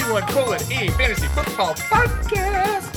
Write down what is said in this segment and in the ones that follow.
RB1 colon A Fantasy Football Podcast,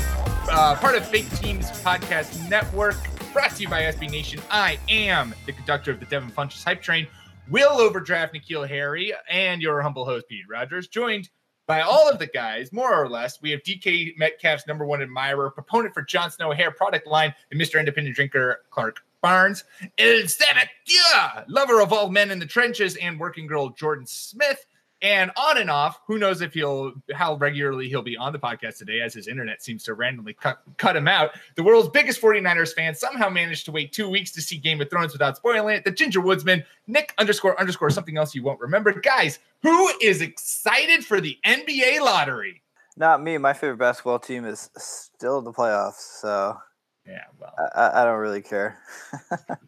uh, part of Fake Teams Podcast Network, brought to you by SB Nation. I am the conductor of the Devin Funchess Hype Train, Will Overdraft N'Keal Harry, and your humble host Pete Rogers, joined by all of the guys, more or less. We have DK Metcalf's number one admirer, proponent for Jon Snow hair product line, and Mr. Independent Drinker Clark Barnes, El Sabacua, lover of all men in the trenches, and working girl Jordan Smith and on and off. Who knows if he'll how regularly he'll be on the podcast today, as his internet seems to randomly cut, cut him out. The world's biggest 49ers fan somehow managed to wait two weeks to see Game of Thrones without spoiling it. The Ginger Woodsman, Nick underscore underscore something else you won't remember. Guys, who is excited for the NBA lottery? Not me. My favorite basketball team is still in the playoffs, so Yeah, well, I, I- I don't really care.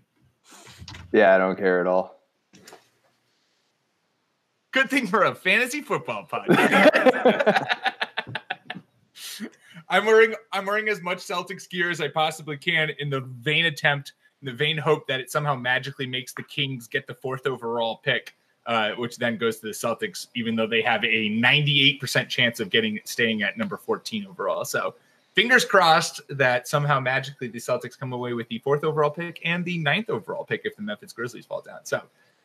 Yeah, I don't care at all. Good thing for a fantasy football podcast. I'm wearing I'm wearing as much Celtics gear as I possibly can in the vain attempt, in the vain hope that it somehow magically makes the Kings get the fourth overall pick, uh, which then goes to the Celtics, even though they have a 98% chance of getting staying at number 14 overall. So fingers crossed that somehow magically the Celtics come away with the fourth overall pick and the ninth overall pick if the Memphis Grizzlies fall down. So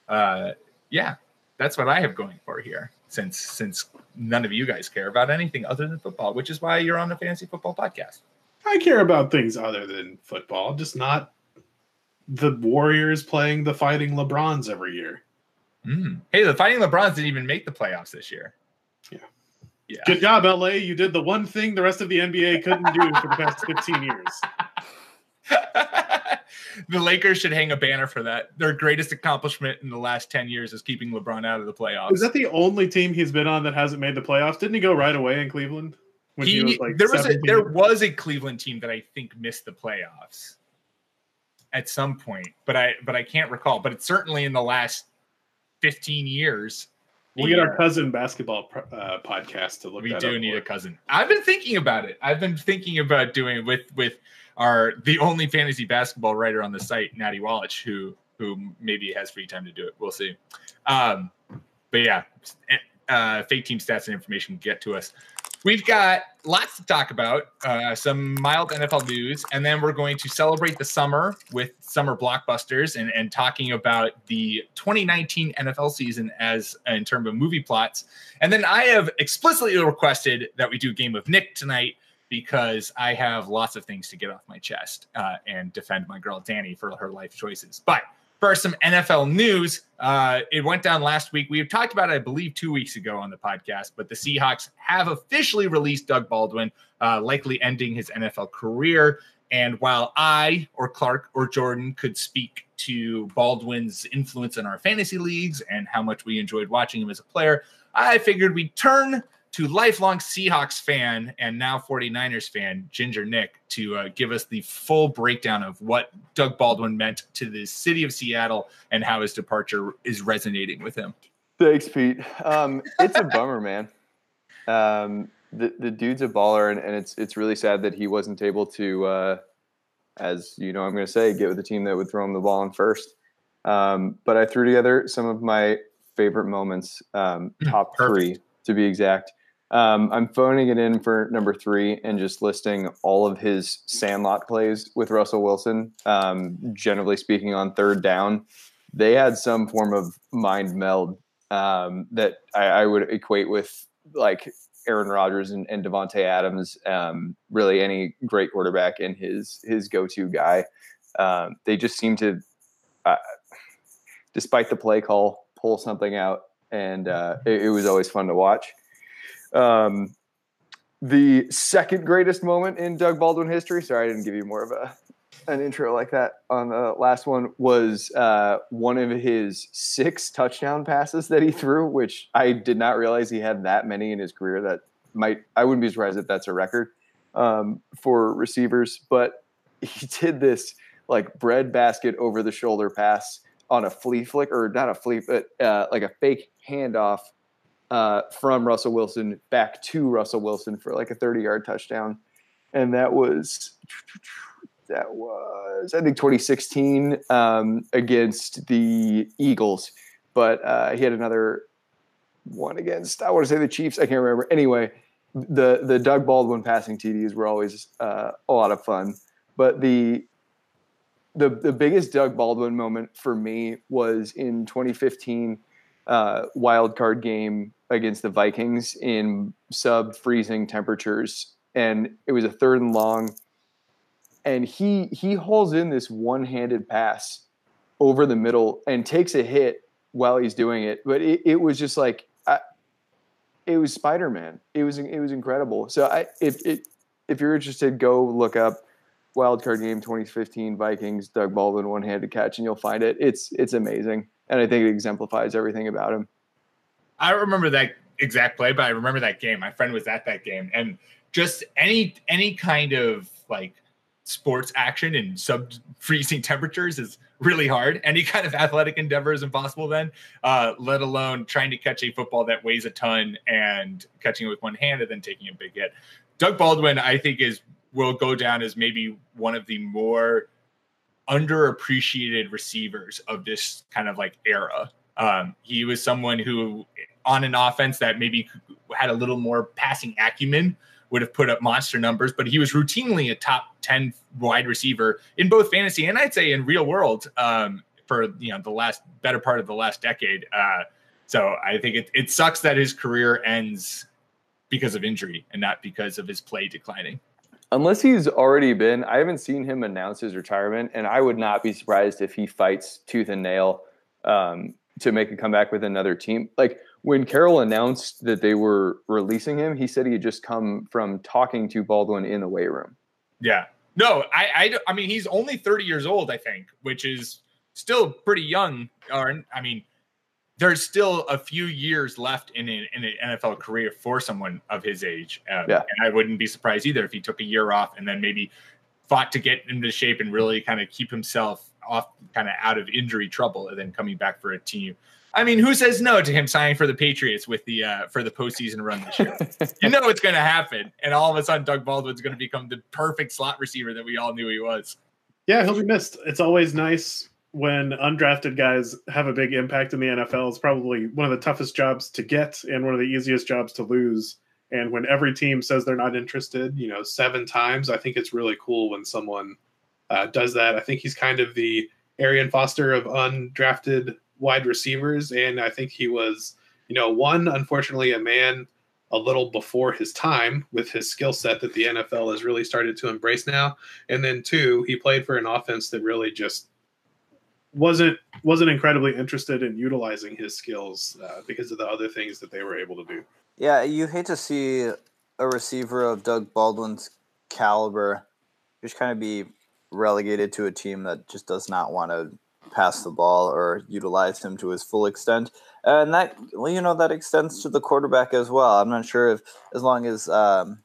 uh, yeah, that's what I have going for here. Since since none of you guys care about anything other than football, which is why you're on the fantasy football podcast. I care about things other than football, just not the Warriors playing the fighting LeBrons every year. Mm. Hey, the Fighting LeBrons didn't even make the playoffs this year. Yeah. Yeah. Good job, LA. You did the one thing the rest of the NBA couldn't do for the past 15 years. the Lakers should hang a banner for that. Their greatest accomplishment in the last 10 years is keeping LeBron out of the playoffs. Is that the only team he's been on that hasn't made the playoffs? Didn't he go right away in Cleveland? When he, there was a, there was a Cleveland team that I think missed the playoffs at some point, but I but I can't recall. But it's certainly in the last 15 years. We'll get our cousin basketball uh, podcast to look. we that do need for. a cousin. I've been thinking about it. I've been thinking about doing it with with our the only fantasy basketball writer on the site, Natty Wallach, who who maybe has free time to do it. We'll see. Um, but yeah, uh, fake team stats and information get to us. We've got lots to talk about, uh, some mild NFL news, and then we're going to celebrate the summer with summer blockbusters and, and talking about the 2019 NFL season as in terms of movie plots. And then I have explicitly requested that we do Game of Nick tonight because I have lots of things to get off my chest uh, and defend my girl Danny for her life choices. But First, some NFL news. Uh, it went down last week. We have talked about it, I believe, two weeks ago on the podcast, but the Seahawks have officially released Doug Baldwin, uh, likely ending his NFL career. And while I or Clark or Jordan could speak to Baldwin's influence in our fantasy leagues and how much we enjoyed watching him as a player, I figured we'd turn to lifelong Seahawks fan and now 49ers fan, Ginger Nick, to uh, give us the full breakdown of what Doug Baldwin meant to the city of Seattle and how his departure is resonating with him. Thanks, Pete. Um, it's a bummer, man. Um, the the dude's a baller, and, and it's it's really sad that he wasn't able to, uh, as you know, I'm going to say, get with the team that would throw him the ball in first. Um, but I threw together some of my favorite moments, um, top three to be exact. Um, I'm phoning it in for number three and just listing all of his Sandlot plays with Russell Wilson. Um, generally speaking, on third down, they had some form of mind meld um, that I, I would equate with like Aaron Rodgers and, and Davante Adams. Um, really, any great quarterback and his his go to guy. Um, they just seem to, uh, despite the play call, pull something out and uh, it, it was always fun to watch. Um, the second greatest moment in Doug Baldwin history. Sorry, I didn't give you more of a an intro like that on the last one. Was uh, one of his six touchdown passes that he threw, which I did not realize he had that many in his career. That might I wouldn't be surprised if that's a record um, for receivers. But he did this like bread basket over the shoulder pass on a flea flick or not a flea, but uh, like a fake handoff uh, from Russell Wilson back to Russell Wilson for like a 30 yard touchdown. And that was, that was, I think 2016 um, against the Eagles. But uh, he had another one against, I want to say the Chiefs. I can't remember. Anyway, the, the Doug Baldwin passing TDs were always uh, a lot of fun. But the, the, the biggest Doug Baldwin moment for me was in 2015 uh, wild card game against the Vikings in sub freezing temperatures, and it was a third and long, and he he hauls in this one handed pass over the middle and takes a hit while he's doing it, but it, it was just like I, it was Spider Man. It was it was incredible. So I if it, if you're interested, go look up wild card game 2015 Vikings Doug Baldwin one handed catch and you'll find it. It's it's amazing, and I think it exemplifies everything about him. I don't remember that exact play, but I remember that game. My friend was at that game, and just any any kind of like sports action in sub freezing temperatures is really hard. Any kind of athletic endeavor is impossible then, uh, let alone trying to catch a football that weighs a ton and catching it with one hand and then taking a big hit. Doug Baldwin, I think, is will go down as maybe one of the more underappreciated receivers of this kind of like era. Um, he was someone who on an offense that maybe had a little more passing acumen would have put up monster numbers, but he was routinely a top 10 wide receiver in both fantasy and I'd say in real world um, for you know the last better part of the last decade. Uh, so I think it, it sucks that his career ends because of injury and not because of his play declining. Unless he's already been, I haven't seen him announce his retirement, and I would not be surprised if he fights tooth and nail um, to make a comeback with another team. Like when Carroll announced that they were releasing him, he said he had just come from talking to Baldwin in the weight room. Yeah. No, I, I, I mean, he's only 30 years old, I think, which is still pretty young. Or, I mean, there's still a few years left in, a, in an NFL career for someone of his age. Um, Yeah. And I wouldn't be surprised either if he took a year off and then maybe fought to get into shape and really kind of keep himself off, kind of out of injury trouble, and then coming back for a team. I mean, who says no to him signing for the Patriots with the uh, for the postseason run this year? you know it's going to happen, and all of a sudden, Doug Baldwin's going to become the perfect slot receiver that we all knew he was. Yeah, he'll be missed. It's always nice when undrafted guys have a big impact in the NFL. is probably one of the toughest jobs to get and one of the easiest jobs to lose. And when every team says they're not interested, you know, seven times, I think it's really cool when someone uh, does that. I think he's kind of the Arian Foster of undrafted wide receivers. And I think he was, you know, one, unfortunately, a man a little before his time with his skill set that the NFL has really started to embrace now. And then two, he played for an offense that really just wasn't wasn't incredibly interested in utilizing his skills uh, because of the other things that they were able to do. Yeah, you hate to see a receiver of Doug Baldwin's caliber just kind of be relegated to a team that just does not want to pass the ball or utilize him to his full extent. And that, well, you know, that extends to the quarterback as well. I'm not sure if, as long as um,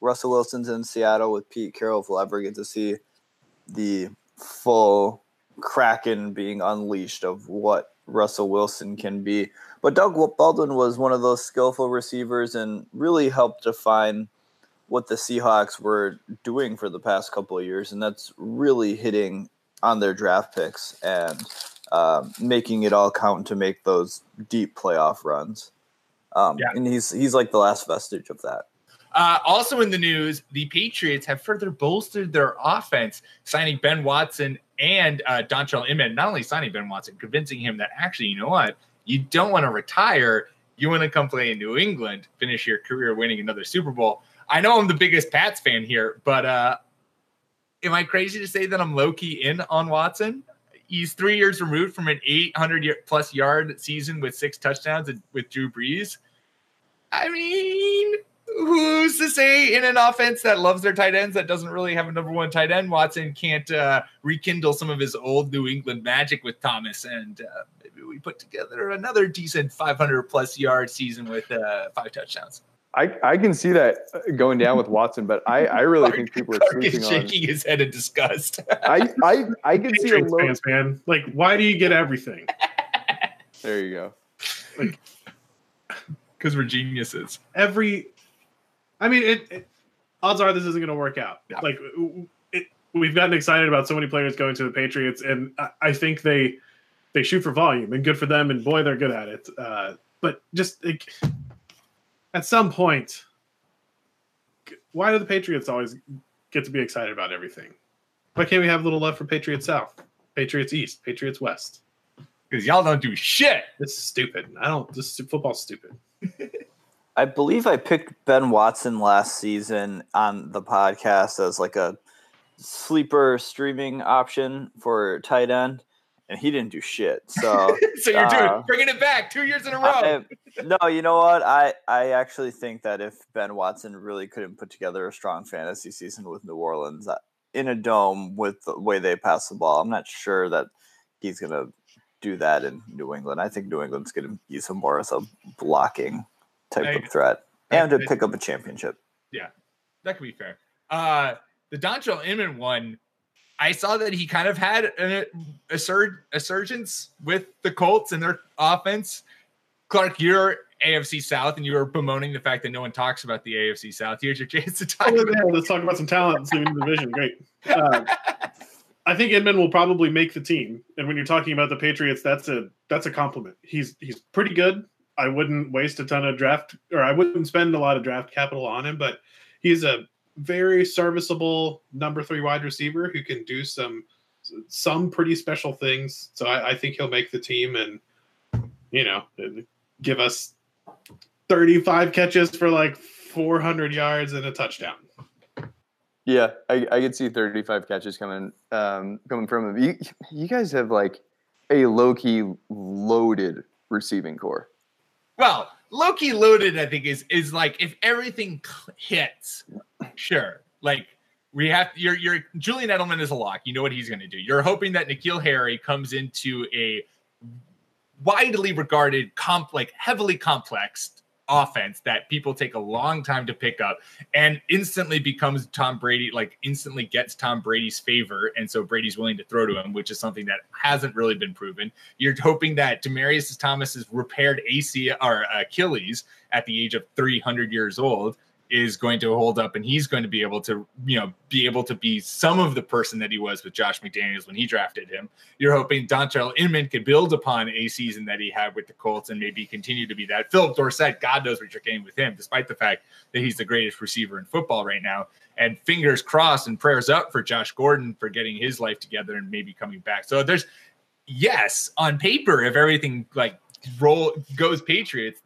Russell Wilson's in Seattle with Pete Carroll, we'll ever get to see the full kraken being unleashed of what Russell Wilson can be. But Doug Baldwin was one of those skillful receivers and really helped define what the Seahawks were doing for the past couple of years, and that's really hitting on their draft picks and uh, making it all count to make those deep playoff runs. Um, Yeah. And he's he's like the last vestige of that. Uh, also in the news, the Patriots have further bolstered their offense, signing Ben Watson and uh, Dontrelle Inman. Not only signing Ben Watson, convincing him that actually, you know what, you don't want to retire. You want to come play in New England, finish your career winning another Super Bowl. I know I'm the biggest Pats fan here, but uh, am I crazy to say that I'm low key in on Watson? he's three years removed from an 800 year, plus yard season with six touchdowns with Drew Brees. I mean, who's to say in an offense that loves their tight ends that doesn't really have a number one tight end? Watson can't uh, rekindle some of his old New England magic with Thomas, and uh, maybe we put together another decent 500 plus yard season with uh, five touchdowns. I, I can see that uh, going down with Watson, but I, I really Clark- think people are Clark is sleeping on. shaking his head in disgust. I, I I can see a Patriots low. fans, man. Like, why do you get everything? There you go. Because we're geniuses. Every, I mean, it, it odds are this isn't going to work out. Yeah. Like, it, we've gotten excited about so many players going to the Patriots, and I, I think they they shoot for volume, and good for them, and boy, they're good at it. Uh, but just like, at some point, why do the Patriots always get to be excited about everything? Why can't we have a little love for Patriots South, Patriots East, Patriots West? Because y'all don't do shit. This is stupid. I don't. This football's stupid. I believe I picked Ben Watson last season on the podcast as like a sleeper streaming option for tight end, and he didn't do shit. So so you're doing Uh, bringing it back two years in a row. I, no, you know what? I I actually think that if Ben Watson really couldn't put together a strong fantasy season with New Orleans uh, in a dome with the way they pass the ball, I'm not sure that he's gonna do that in New England. I think New England's gonna use him more as a blocking type I- of threat and to pick up a championship. Yeah, that could be fair. Uh, the Dontrelle Inman one, I saw that he kind of had a, a, surge, a surgence with the Colts and their offense. Clark, you're AFC South, and you were bemoaning the fact that no one talks about the AFC South. Here's your chance to talk. Oh, about yeah, let's talk about some talent in the division. Great. Uh, I think Inman will probably make the team. And when you're talking about the Patriots, that's a that's a compliment. He's he's pretty good. I wouldn't waste a ton of draft or I wouldn't spend a lot of draft capital on him, but he's a very serviceable number three wide receiver who can do some some pretty special things. So I, I think he'll make the team and you know give us 35 catches for like 400 yards and a touchdown. Yeah, I, I could see 35 catches coming um, coming from him. You, you guys have like a low key loaded receiving core. Well, Loki loaded, I think, is is like if everything hits, sure. Like we have your your Julian Edelman is a lock. You know what he's going to do. You're hoping that N'Keal Harry comes into a widely regarded, comp like heavily complex offense that people take a long time to pick up and instantly becomes Tom Brady, like instantly gets Tom Brady's favor. And so Brady's willing to throw to him, which is something that hasn't really been proven. You're hoping that Demaryius Thomas's repaired AC or Achilles at the age of 300 years old is going to hold up and he's going to be able to, you know, be able to be some of the person that he was with Josh McDaniels when he drafted him. You're hoping Dontrelle Inman could build upon a season that he had with the Colts and maybe continue to be that. Phillip Dorsett, God knows what you're getting with him, despite the fact that he's the greatest receiver in football right now. And fingers crossed and prayers up for Josh Gordon for getting his life together and maybe coming back. So there's yes, on paper, if everything like roll goes Patriots,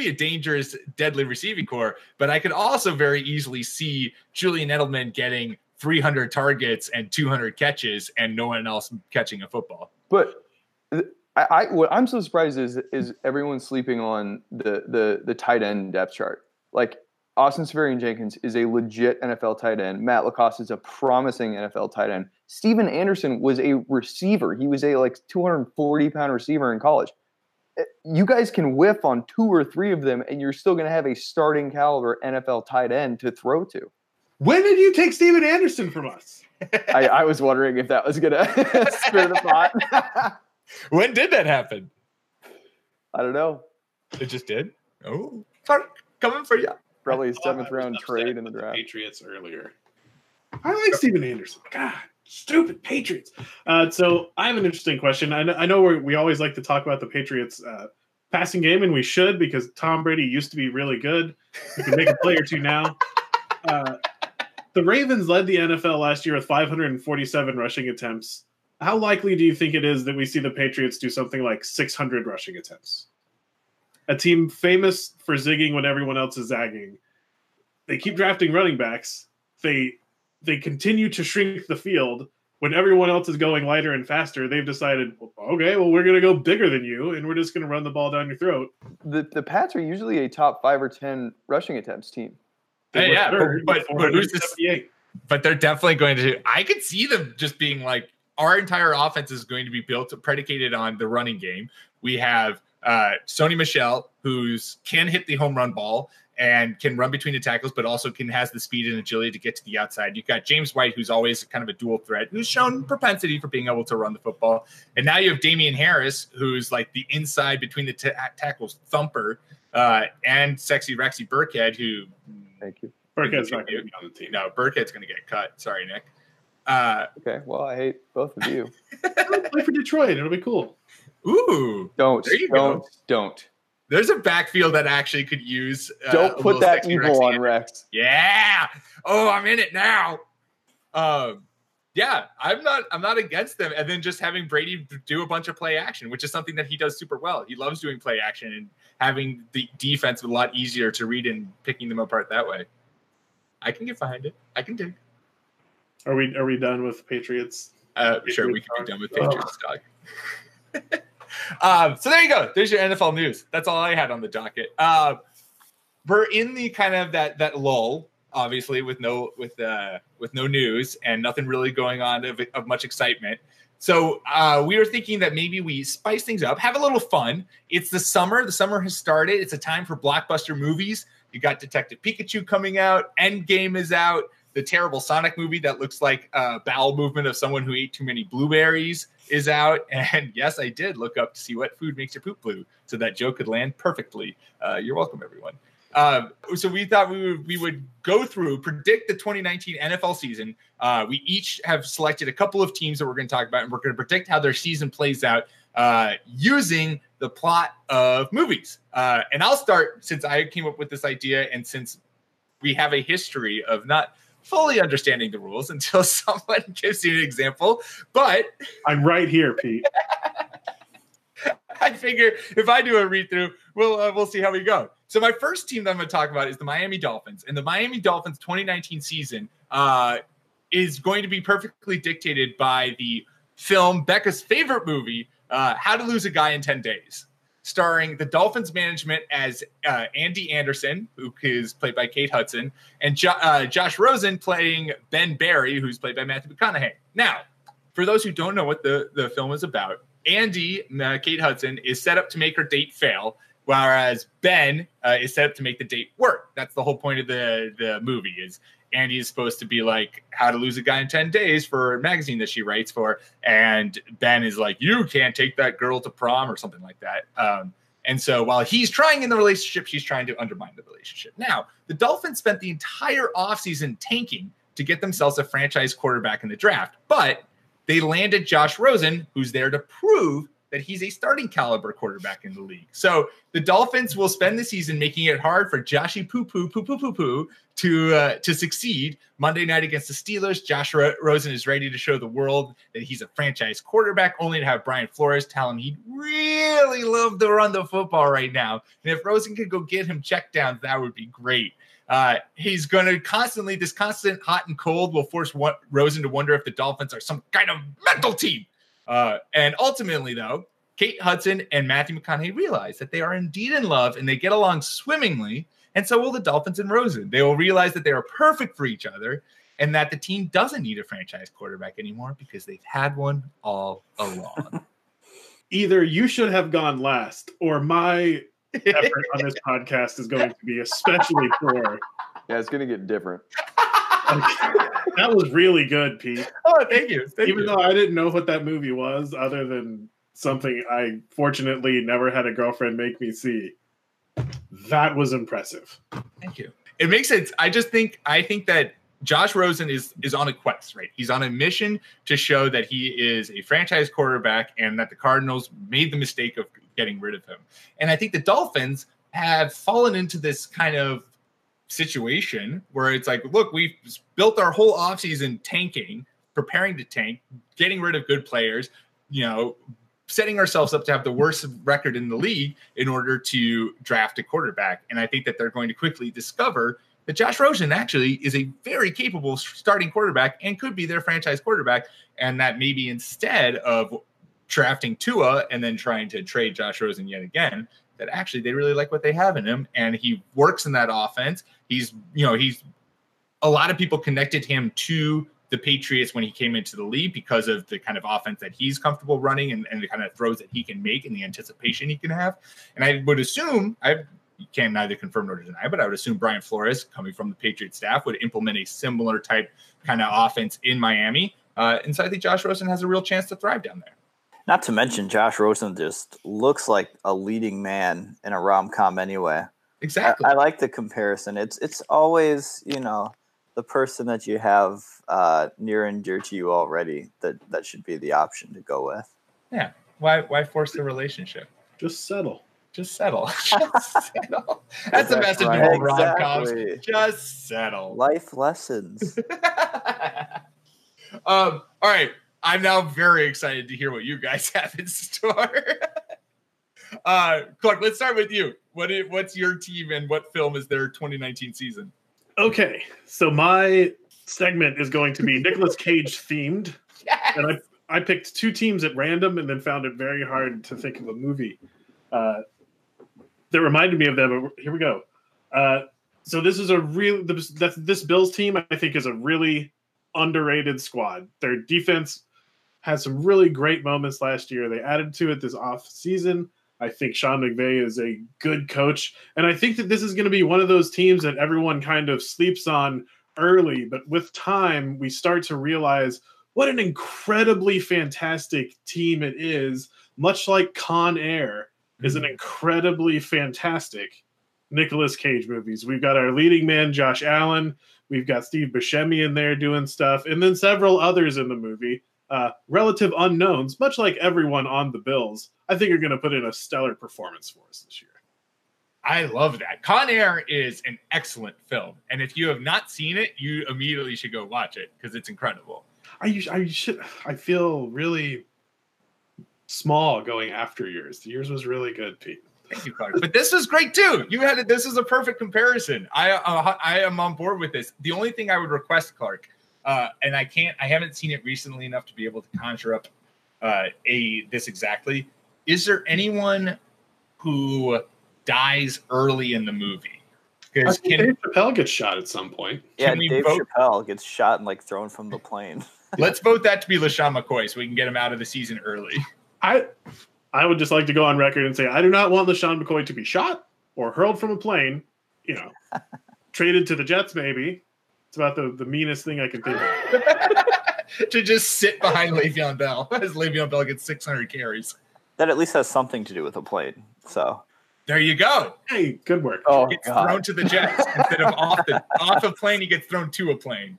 be a dangerous, deadly receiving core. But I could also very easily see Julian Edelman getting 300 targets and 200 catches and no one else catching a football. But I, I what I'm so surprised is is everyone sleeping on the the the tight end depth chart. Like Austin Seferian-Jenkins is a legit NFL tight end. Matt LaCosse is a promising NFL tight end. Stephen Anderson was a receiver. He was a like 240 pound receiver in college. You guys can whiff on two or three of them, and you're still going to have a starting caliber NFL tight end to throw to. When did you take Stephen Anderson from us? I, I was wondering if that was going to stir the pot. When did that happen? I don't know. It just did. Oh, Clark, coming for you. Probably a I thought seventh round trade in the draft. Patriots earlier. I like Stephen Anderson. God, stupid Patriots. Uh, so I have an interesting question. I know, I know we always like to talk about the Patriots uh, passing game, and we should because Tom Brady used to be really good. We can make a play or two now. Uh, the Ravens led the NFL last year with 547 rushing attempts. How likely do you think it is that we see the Patriots do something like 600 rushing attempts? A team famous for zigging when everyone else is zagging. They keep drafting running backs. They they continue to shrink the field, when everyone else is going lighter and faster, they've decided, okay, well, we're going to go bigger than you, and we're just going to run the ball down your throat. The the Pats are usually a top five or ten rushing attempts team. Hey, yeah, but- but- but who's this- 478. but they're definitely going to. I could see them just being like, our entire offense is going to be built predicated on the running game. We have uh, Sony Michel, who's can hit the home run ball and can run between the tackles, but also can has the speed and agility to get to the outside. You've got James White, who's always kind of a dual threat, who's shown propensity for being able to run the football, and now you have Damien Harris, who's like the inside between the ta- tackles thumper, uh, and sexy Rexy Burkhead, who Thank you. Burkhead's not going to be on the team. no, Burkhead's going to get cut. Sorry, Nick. Uh, Okay. Well, I hate both of you. Play for Detroit. It'll be cool. ooh, Don't There you don't go. don't there's a backfield that actually could use. Uh, don't put that evil Rexy on. Rex. Yeah. Oh, I'm in it now. Um, yeah, I'm not. I'm not against them. And then just having Brady do a bunch of play action, which is something that he does super well. He loves doing play action and having the defense a lot easier to read and picking them apart that way. I can get behind it. I can dig. Are we are we done with Patriots? Uh, sure, we Patriots can be done with Oh. Patriots talk. um, so there you go. There's your NFL news. That's all I had on the docket. Uh, we're in the kind of that that lull, obviously, with no with uh, with no news and nothing really going on of, of much excitement. So uh, we were thinking that maybe we spice things up, have a little fun. It's the summer. The summer has started. It's a time for blockbuster movies. You got Detective Pikachu coming out. Endgame is out. The terrible Sonic movie that looks like a bowel movement of someone who ate too many blueberries is out. And yes, I did look up to see what food makes your poop blue, so that joke could land perfectly. Uh, you're welcome, everyone. Um, so we thought we would we would go through predict the 2019 NFL season. Uh, we each have selected a couple of teams that we're going to talk about, and we're going to predict how their season plays out uh, using the plot of movies. Uh, and I'll start since I came up with this idea, and since we have a history of not fully understanding the rules until someone gives you an example. But I'm right here, Pete. I figure if I do a read through, we'll uh, we'll see how we go. So my first team that I'm going to talk about is the Miami Dolphins, and the Miami Dolphins 2019 season uh, is going to be perfectly dictated by the film Becca's favorite movie, uh, How to Lose a Guy in 10 Days, starring the Dolphins management as uh, Andy Anderson, who is played by Kate Hudson, and jo- uh, Josh Rosen playing Ben Barry, who's played by Matthew McConaughey. Now, for those who don't know what the, the film is about, Andy, uh, Kate Hudson, is set up to make her date fail, whereas Ben uh, is set up to make the date work. That's the whole point of the, the movie is Andy is supposed to be like how to lose a guy in 10 days for a magazine that she writes for. And Ben is like, you can't take that girl to prom or something like that. Um, and so while he's trying in the relationship, she's trying to undermine the relationship. Now, the Dolphins spent the entire offseason tanking to get themselves a franchise quarterback in the draft, but they landed Josh Rosen, who's there to prove that he's a starting caliber quarterback in the league. So the Dolphins will spend the season making it hard for Joshy Poo Poo Poo Poo Poo Poo to uh, to succeed. Monday night against the Steelers, Josh Ro- Rosen is ready to show the world that he's a franchise quarterback, only to have Brian Flores tell him he'd really love to run the football right now. And if Rosen could go get him check downs, that would be great. Uh, he's going to constantly, this constant hot and cold will force Rosen to wonder if the Dolphins are some kind of mental team. Uh, and ultimately, though, Kate Hudson and Matthew McConaughey realize that they are indeed in love and they get along swimmingly. And so will the Dolphins and Rosen. They will realize that they are perfect for each other and that the team doesn't need a franchise quarterback anymore because they've had one all along. Either you should have gone last, or my effort on this podcast is going to be especially poor. Yeah, it's gonna get different. That was really good, Pete. oh, thank you. Thank Even you. though I didn't know what that movie was, other than something I fortunately never had a girlfriend make me see. That was impressive. Thank you. It makes sense. I just think I think that Josh Rosen is is on a quest, right? He's on a mission to show that he is a franchise quarterback and that the Cardinals made the mistake of getting rid of him. And I think the Dolphins have fallen into this kind of situation where it's like, look, we've built our whole offseason tanking, preparing to tank, getting rid of good players, you know, setting ourselves up to have the worst record in the league in order to draft a quarterback. And I think that they're going to quickly discover that Josh Rosen actually is a very capable starting quarterback and could be their franchise quarterback, and that maybe instead of drafting Tua and then trying to trade Josh Rosen yet again, that actually they really like what they have in him, and he works in that offense. He's you know he's a lot of people connected him to the Patriots when he came into the league because of the kind of offense that he's comfortable running and, and the kind of throws that he can make and the anticipation he can have. And I would assume I can neither confirm nor deny, but I would assume Brian Flores, coming from the Patriot staff, would implement a similar type kind of offense in Miami. Uh, and so I think Josh Rosen has a real chance to thrive down there. Not to mention, Josh Rosen just looks like a leading man in a rom com anyway. Exactly. I, I, like the comparison. It's it's always you know the person that you have uh, near and dear to you already that that should be the option to go with. Yeah. Why why force the relationship? Just settle. Just settle. Just settle. That's the message right. of all exactly. rom-coms. Just settle. Life lessons. um, all right. I'm now very excited to hear what you guys have in store. Uh, Clark, let's start with you. What is, what's your team and what film is their 2019 season? Okay, so my segment is going to be Nicolas Cage themed, yes! and I I picked two teams at random and then found it very hard to think of a movie uh, that reminded me of them. But Here we go. Uh, so this is a real this, this Bills team I think is a really underrated squad. Their defense had some really great moments last year. They added to it this off season. I think Sean McVay is a good coach. And I think that this is going to be one of those teams that everyone kind of sleeps on early, but with time, we start to realize what an incredibly fantastic team it is, much like Con Air is an mm-hmm. incredibly fantastic Nicolas Cage movies. We've got our leading man, Josh Allen. We've got Steve Buscemi in there doing stuff, and then several others in the movie uh, relative unknowns, much like everyone on the Bills, I think are going to put in a stellar performance for us this year. I love that. Con Air is an excellent film, and if you have not seen it, you immediately should go watch it because it's incredible. I, I should. I feel really small going after yours. Yours was really good, Pete. Thank you, Clark. But this was great too. You had it. This is a perfect comparison. I uh, I am on board with this. The only thing I would request, Clark, uh, and I can't. I haven't seen it recently enough to be able to conjure up uh, a this exactly. Is there anyone who dies early in the movie? Because Dave Chappelle gets shot at some point. Yeah, Dave vote? Chappelle gets shot and like thrown from the plane. Let's vote that to be LeSean McCoy so we can get him out of the season early. I I would just like to go on record and say I do not want LeSean McCoy to be shot or hurled from a plane. You know, traded to the Jets maybe it's about the, the meanest thing I can think of. to just sit behind Le'Veon Bell as Le'Veon Bell gets 600 carries. That at least has something to do with a plane. So there you go. Hey, good work. Oh, he gets God. thrown to the Jets instead of off the off a plane. He gets thrown to a plane.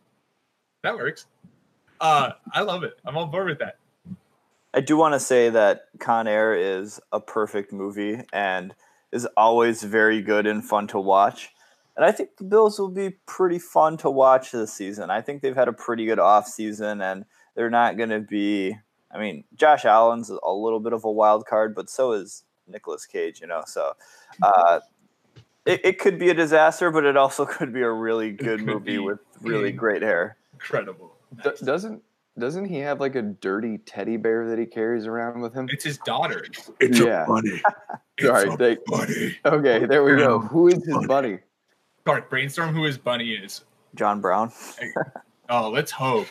That works. Uh, I love it. I'm on board with that. I do want to say that Con Air is a perfect movie and is always very good and fun to watch. And I think the Bills will be pretty fun to watch this season. I think they've had a pretty good off season, and they're not going to be. I mean, Josh Allen's a little bit of a wild card, but so is Nicolas Cage. You know, so uh, it, it could be a disaster, but it also could be a really good movie with really great hair. Incredible. D- doesn't doesn't he have like a dirty teddy bear that he carries around with him? It's his daughter. It's yeah. a bunny. It's All right, a they, bunny. Okay, there we go. Who is his buddy? Clark, brainstorm who his bunny is. John Brown. oh, let's hope.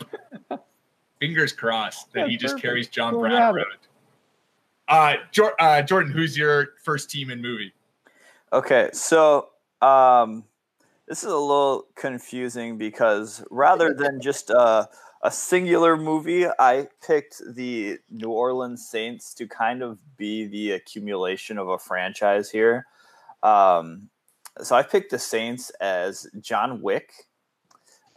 Fingers crossed that yeah, he just perfect. carries John Brown around. Uh, uh, Jordan, who's your first team in movie? Okay, so um, this is a little confusing because rather than just a, a singular movie, I picked the New Orleans Saints to kind of be the accumulation of a franchise here. Um, so I picked the Saints as John Wick.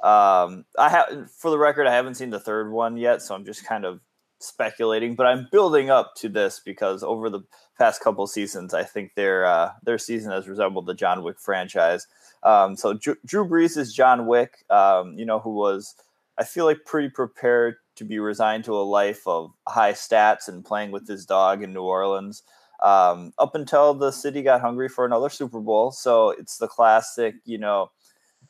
Um, I have, for the record, I haven't seen the third one yet, so I'm just kind of speculating. But I'm building up to this because over the past couple seasons, I think their uh, their season has resembled the John Wick franchise. Um, so Drew, Drew Brees is John Wick, um, you know, who was I feel like pretty prepared to be resigned to a life of high stats and playing with his dog in New Orleans um, up until the city got hungry for another Super Bowl. So it's the classic, you know,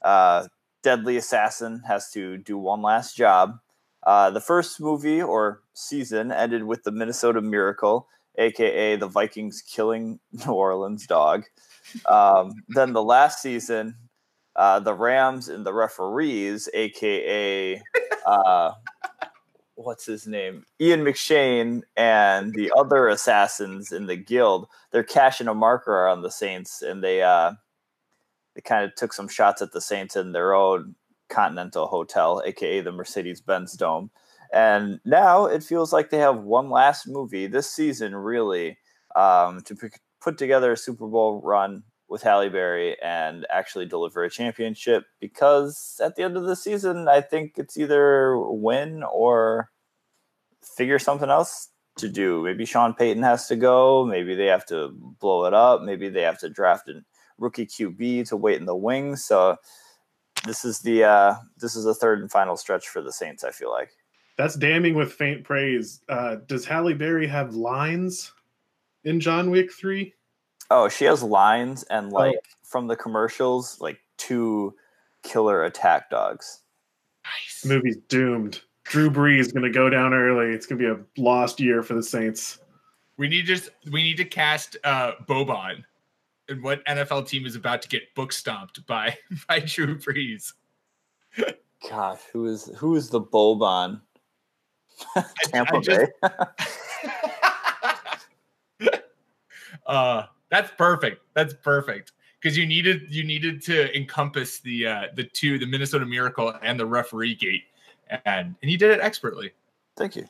uh, deadly assassin has to do one last job. Uh, the first movie or season ended with the Minnesota Miracle, aka the Vikings killing New Orleans dog. Um, then the last season, uh, the Rams and the referees, aka uh, what's his name, Ian McShane, and the other assassins in the guild, they're cashing a marker on the Saints, and they uh, they kind of took some shots at the Saints in their own Continental Hotel, aka the Mercedes Benz Dome. And now it feels like they have one last movie this season, really, um, to p- put together a Super Bowl run with Halle Berry and actually deliver a championship. Because at the end of the season, I think it's either win or figure something else to do. Maybe Sean Payton has to go. Maybe they have to blow it up. Maybe they have to draft a rookie QB to wait in the wings. So this is the uh, this is the third and final stretch for the Saints. I feel like. That's damning with faint praise. Uh, does Halle Berry have lines in John Wick 3? Oh, she has lines and like from the commercials, like two killer attack dogs. The movie's doomed. Drew Brees is going to go down early. It's going to be a lost year for the Saints. We need just we need to cast uh Boban and what NFL team is about to get book stomped by by Drew Brees. Gosh, who is who is the Boban? Tampa I just- Bay. uh that's perfect. That's perfect. Because you needed you needed to encompass the uh the two, the Minnesota Miracle and the referee gate. And and he did it expertly. Thank you.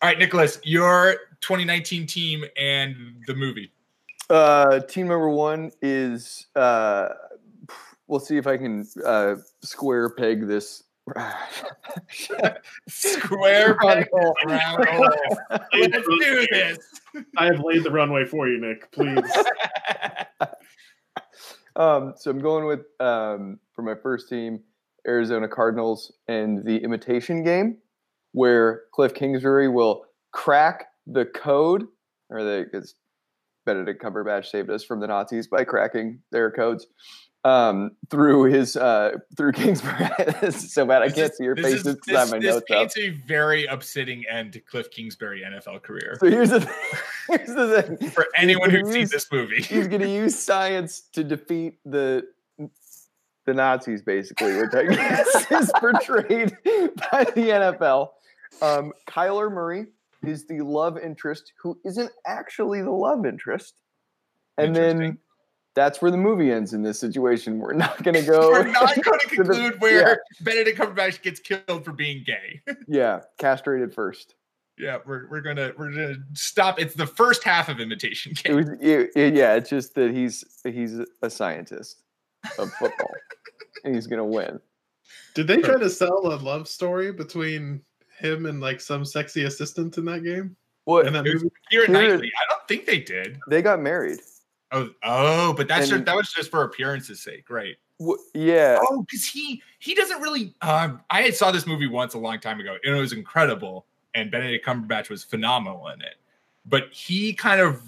All right, Nicholas, your 2019 team and the movie. Uh, team number one is uh, we'll see if I can uh, square peg this. Square peg round hole. Let's do this. I have laid the runway for you, Nick. Please. Um, so I'm going with um, for my first team, Arizona Cardinals, and the imitation game, where Cliff Kingsbury will crack the code, or the because Benedict Cumberbatch saved us from the Nazis by cracking their codes um, through his uh, through Kingsbury. this is so bad I This can't is- see your faces is- because I have this- my this notes up. paints a very upsetting end to Cliff Kingsbury NFL career. So here's the thing. here's the thing. For anyone who's seen this movie, he's going to use science to defeat the the Nazis, basically, which I guess is portrayed by the NFL. Um, Kyler Murray is the love interest who isn't actually the love interest, and then. That's where the movie ends in this situation. We're not going to go. we're not going to to the- conclude where Benedict Cumberbatch gets killed for being gay. yeah, castrated first. yeah, we're, we're gonna we're gonna stop. It's the first half of Imitation It Game. was, it- it- yeah, it's just that he's he's a scientist of football, and he's going to win. Did they try to sell a love story between him and like some sexy assistant in that game? What? In that movie? Keira Keira- Knightley. I don't think they did. They got married. Oh, oh, but that's And- just, that was just for appearance's sake, right? Wh- yeah, Oh, because he he doesn't really. Um, I saw this movie once a long time ago, and it was incredible. And Benedict Cumberbatch was phenomenal in it. But he kind of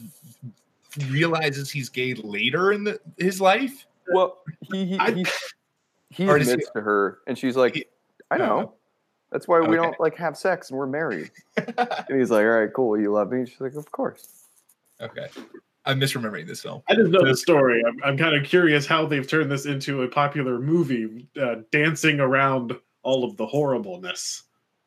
realizes he's gay later in the, his life. Well, he he I- he, he admits to her, and she's like, He- "I know. That's why we Okay. don't like have sex, and we're married." and he's like, "All right, cool. You love me?" And she's like, "Of course." okay, I'm misremembering this film. I didn't know the story. I'm, I'm kind of curious how they've turned this into a popular movie, uh, dancing around all of the horribleness.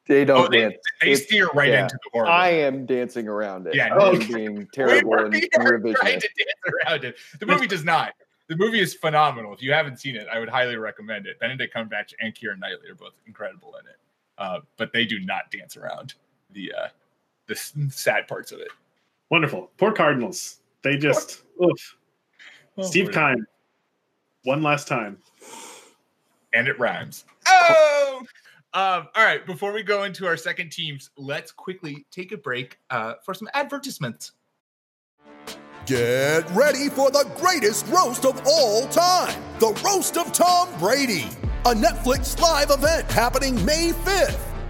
They don't Oh, dance. they It's- steer right yeah. into the horror. I am dancing around it. Yeah, I okay. being terrible we, and we are trying to dance around it. The movie does not. The movie is phenomenal. If you haven't seen it, I would highly recommend it. Benedict Cumberbatch and Keira Knightley are both incredible in it, uh, but they do not dance around the uh, the sad parts of it. Wonderful. Poor Cardinals. They just oof. Oh, Steve boy. Kine. One last time. and it rhymes. Oh. Um, all right, before we go into our second teams, let's quickly take a break uh, for some advertisements. Get ready for the greatest roast of all time the Roast of Tom Brady, a Netflix live event happening May 5th.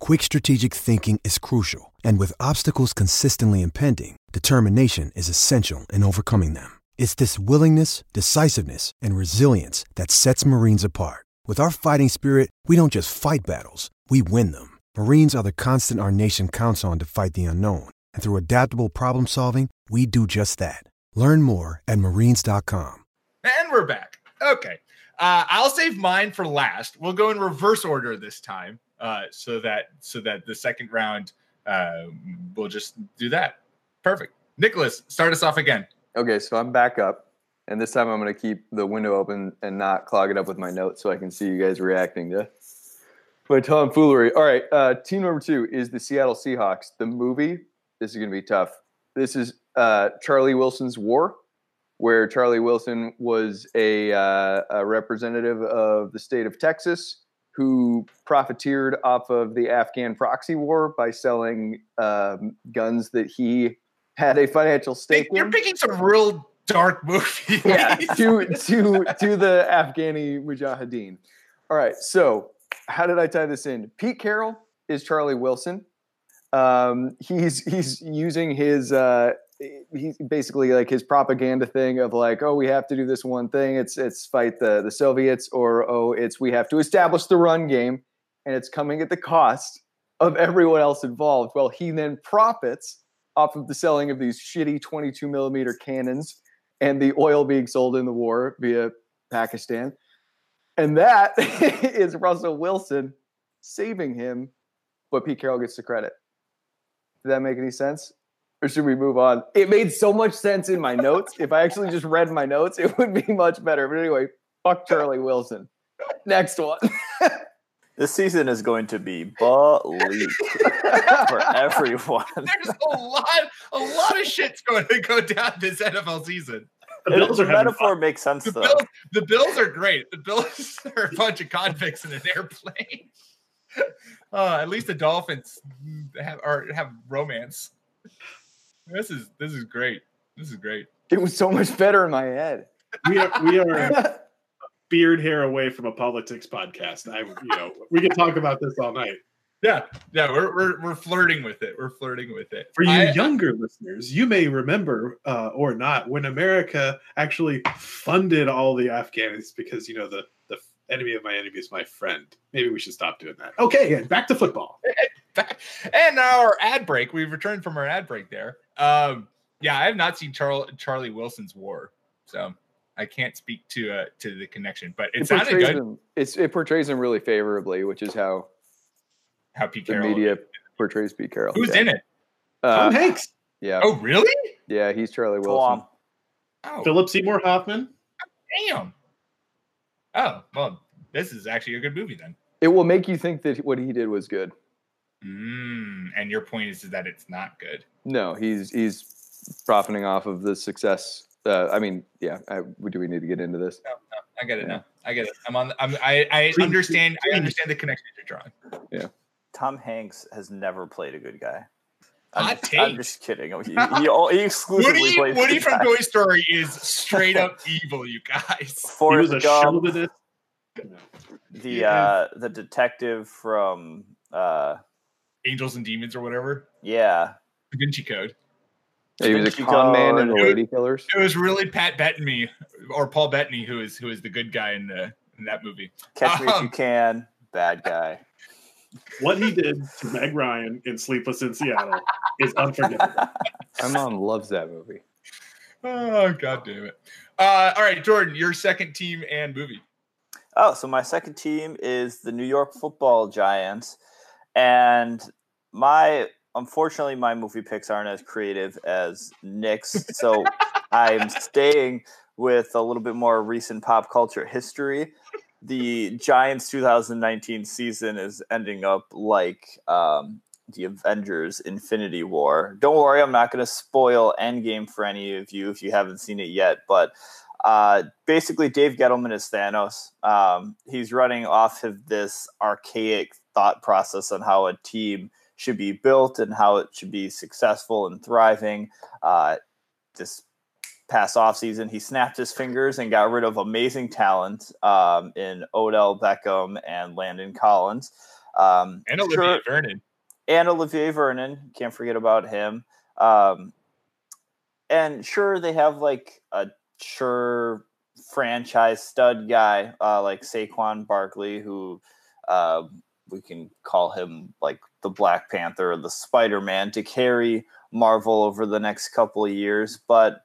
quick strategic thinking is crucial. And with obstacles consistently impending, determination is essential in overcoming them. It's this willingness, decisiveness, and resilience that sets Marines apart. With our fighting spirit, we don't just fight battles, we win them. Marines are the constant our nation counts on to fight the unknown. And through adaptable problem solving, we do just that. Learn more at marines.com. And we're back. Okay. Uh, I'll save mine for last. We'll go in reverse order this time, uh, so that so that the second round uh, we'll just do that. Perfect. Nicholas, start us off again. Okay, so I'm back up, and this time I'm going to keep the window open and not clog it up with my notes, so I can see you guys reacting to my tomfoolery. All right, uh, team number two is the Seattle Seahawks. The movie. This is going to be tough. This is uh, Charlie Wilson's War where Charlie Wilson was a, uh, a, representative of the state of Texas who profiteered off of the Afghan proxy war by selling um, guns that he had a financial stake in? You're in. picking some real dark movies. yeah, to to to the Afghani Mujahideen. All right, so how did I tie this in? Pete Carroll is Charlie Wilson. Um, he's he's using his uh, he's basically like his propaganda thing of like, oh, we have to do this one thing. It's it's fight the the Soviets, or oh, it's we have to establish the run game, and it's coming at the cost of everyone else involved. Well, he then profits off of the selling of these shitty 22 millimeter cannons and the oil being sold in the war via Pakistan. And that is Russell Wilson saving him, but Pete Carroll gets the credit. Did that make any sense? Or should we move on? It made so much sense in my notes. if I actually just read my notes, it would be much better. But anyway, fuck Charlie Wilson. Next one. This season is going to be bleak for everyone. There's a lot, a lot of shit's going to go down this NFL season. The Bills the are metaphor fun. makes sense The though. Bills, the Bills are great. The Bills are a bunch of convicts in an airplane. Uh, at least the Dolphins have are, have romance. This is this is great. This is great. It was so much better in my head. We are we are beard hair away from a politics podcast. I you know we could talk about this all night. Yeah, yeah, we're we're, we're flirting with it. We're flirting with it. For you I- younger listeners, you may remember uh, or not when America actually funded all the Afghans because you know the the enemy of my enemy is my friend. Maybe we should stop doing that. Okay, and back to football. And now our ad break. We've returned from our ad break there. Um, yeah, I have not seen Charlie Charlie Wilson's War, so I can't speak to uh, to the connection. But it, It sounded portrays good. him. It's, it portrays him really favorably, which is how How Pete the Carroll. media portrays Pete Carroll. Who's yeah. in it? Uh, Tom Hanks, yeah, Oh, really? yeah, he's Charlie Wilson. Oh, Philip Seymour Hoffman. damn. Oh, well, this is actually a good movie then. It will make you think that what he did was good. Mm, and your point is, is that it's not good. No, he's he's profiting off of the success. Uh, I mean, yeah. I, do we need to get into this? No, no, I get it Yeah. now. I get it. I'm on. I'm, I I understand. I understand the connection you're drawing. Yeah. Tom Hanks has never played a good guy. I'm, Hot just, I'm just kidding. He, he, all- he exclusively Woody, plays Woody from guys. Toy Story is straight up evil, you guys. He was Forrest a Gump, the Yeah. uh, the detective from uh, Angels and Demons or whatever. yeah, Da Vinci Code. he was a Vinci con man in the Lady Killers. It was really Pat Bettany or Paul Bettany who is who is the good guy in the in that movie. Catch Me If Um, You Can, bad guy. What he did to Meg Ryan in Sleepless in Seattle is unforgettable. My mom loves that movie. Oh god damn it. Uh, all right, Jordan, your second team and movie. Oh, so my second team is the New York Football Giants, and my unfortunately my movie picks aren't as creative as Nick's, so I'm staying with a little bit more recent pop culture history. The Giants 2019 season is ending up like um, the Avengers Infinity War. Don't worry, I'm not going to spoil Endgame for any of you if you haven't seen it yet, but uh, basically, Dave Gettleman is Thanos. Um, he's running off of this archaic thought process on how a team should be built and how it should be successful and thriving. Uh, this past offseason, he snapped his fingers and got rid of amazing talent um, in Odell Beckham and Landon Collins. Um, And Olivia sure- Vernon. and Olivier Vernon. Can't forget about him. Um, and sure, they have like a sure franchise stud guy uh, like Saquon Barkley, who uh, we can call him like the Black Panther or the Spider Man to carry Marvel over the next couple of years. But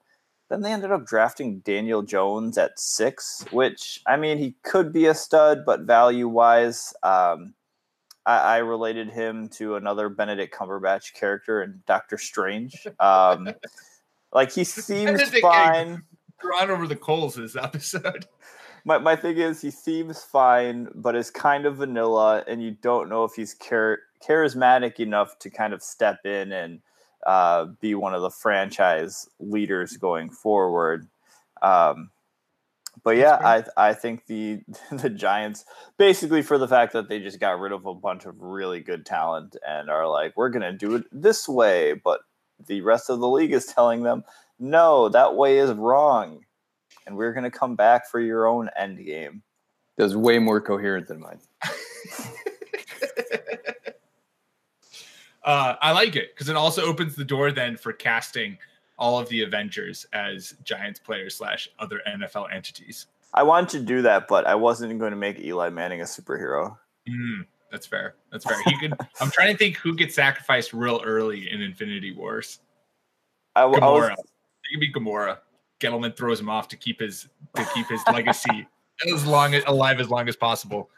then they ended up drafting Daniel Jones at six, which I mean, he could be a stud, but value wise, um, I, I related him to another Benedict Cumberbatch character in Doctor Strange. Um, like he seems fine. Drawn over the coals this episode. My, my thing is, he seems fine, but is kind of vanilla, and you don't know if he's char- charismatic enough to kind of step in and uh, be one of the franchise leaders going forward. Um, but yeah, I I think the the Giants basically for the fact that they just got rid of a bunch of really good talent and are like we're gonna do it this way, but the rest of the league is telling them no, that way is wrong, and we're gonna come back for your own end game. That's way more coherent than mine. Uh, I like it because it also opens the door then for casting all of the Avengers as Giants players slash other NFL entities. I wanted to do that, but I wasn't going to make Eli Manning a superhero. Mm, that's fair. That's fair. He could. I'm trying to think who gets sacrificed real early in Infinity Wars. I, w- I Gamora. was It could be Gamora. Gettleman throws him off to keep his to keep his legacy as long as alive as long as possible.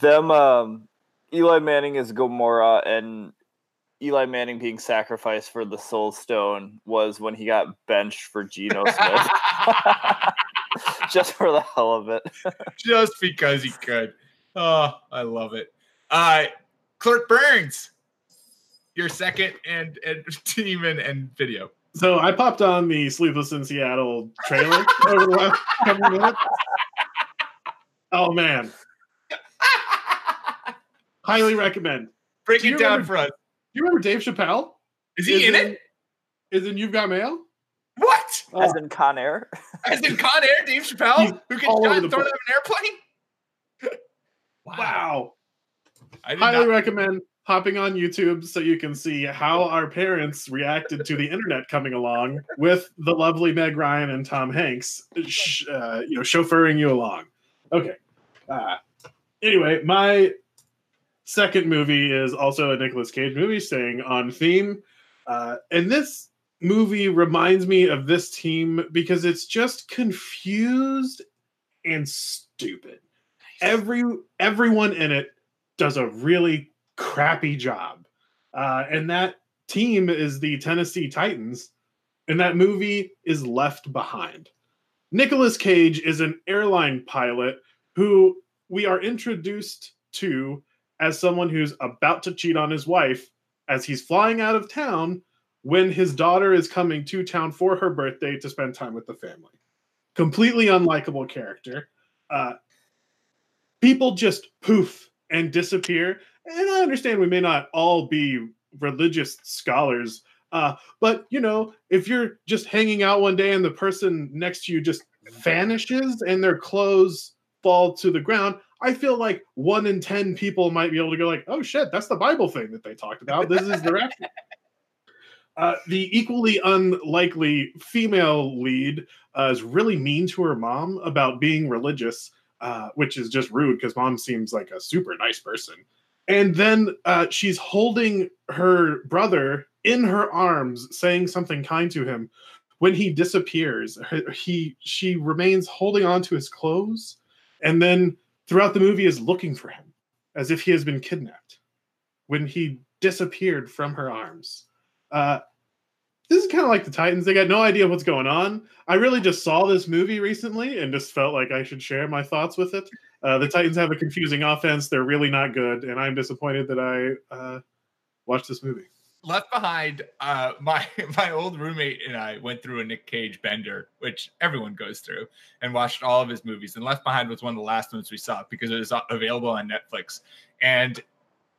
them. Um, Eli Manning is Gamora, and Eli Manning being sacrificed for the Soul Stone was when he got benched for Geno Smith, just for the hell of it. just because he could. Oh, I love it. Uh Clark Burns, your second and, and team and, and video. So I popped on the Sleepless in Seattle trailer over the last couple minutes. Oh man, highly recommend. Break Do it down remember- for us. Do you remember Dave Chappelle? Is he in it? Is in You've Got Mail? What? Oh, As in Con Air. As in Con Air, Dave Chappelle, He's who gets all shot and thrown out of an airplane? wow. I highly not- recommend hopping on YouTube so you can see how our parents reacted to the internet coming along with the lovely Meg Ryan and Tom Hanks, sh- uh, you know, chauffeuring you along. Okay. Uh, anyway, my second movie is also a Nicolas Cage movie, staying on theme, uh, and this movie reminds me of this team because it's just confused and stupid. Every everyone in it does a really crappy job. Uh, and that team is the Tennessee Titans, and that movie is Left Behind. Nicolas Cage is an airline pilot who we are introduced to as someone who's about to cheat on his wife as he's flying out of town when his daughter is coming to town for her birthday to spend time with the family. Completely unlikable character. Uh, people just poof and disappear. And I understand we may not all be religious scholars, uh, but you know, if you're just hanging out one day and the person next to you just vanishes and their clothes fall to the ground, I feel like one in ten people might be able to go like, "Oh shit, that's the Bible thing that they talked about. This is the reference." Uh, the equally unlikely female lead uh, is really mean to her mom about being religious, uh, which is just rude because mom seems like a super nice person. And then uh, she's holding her brother in her arms, saying something kind to him. When he disappears, he she remains holding on to his clothes, and then throughout the movie is looking for him, as if he has been kidnapped. When he disappeared from her arms, uh, this is kind of like the Titans. They got no idea what's going on. I really just saw this movie recently and just felt like I should share my thoughts with it. Uh, the Titans have a confusing offense. They're really not good, and I'm disappointed that I uh, watch this movie. Left Behind, uh, my my old roommate and I went through a Nick Cage bender, which everyone goes through, and watched all of his movies. And Left Behind was one of the last ones we saw because it was available on Netflix, and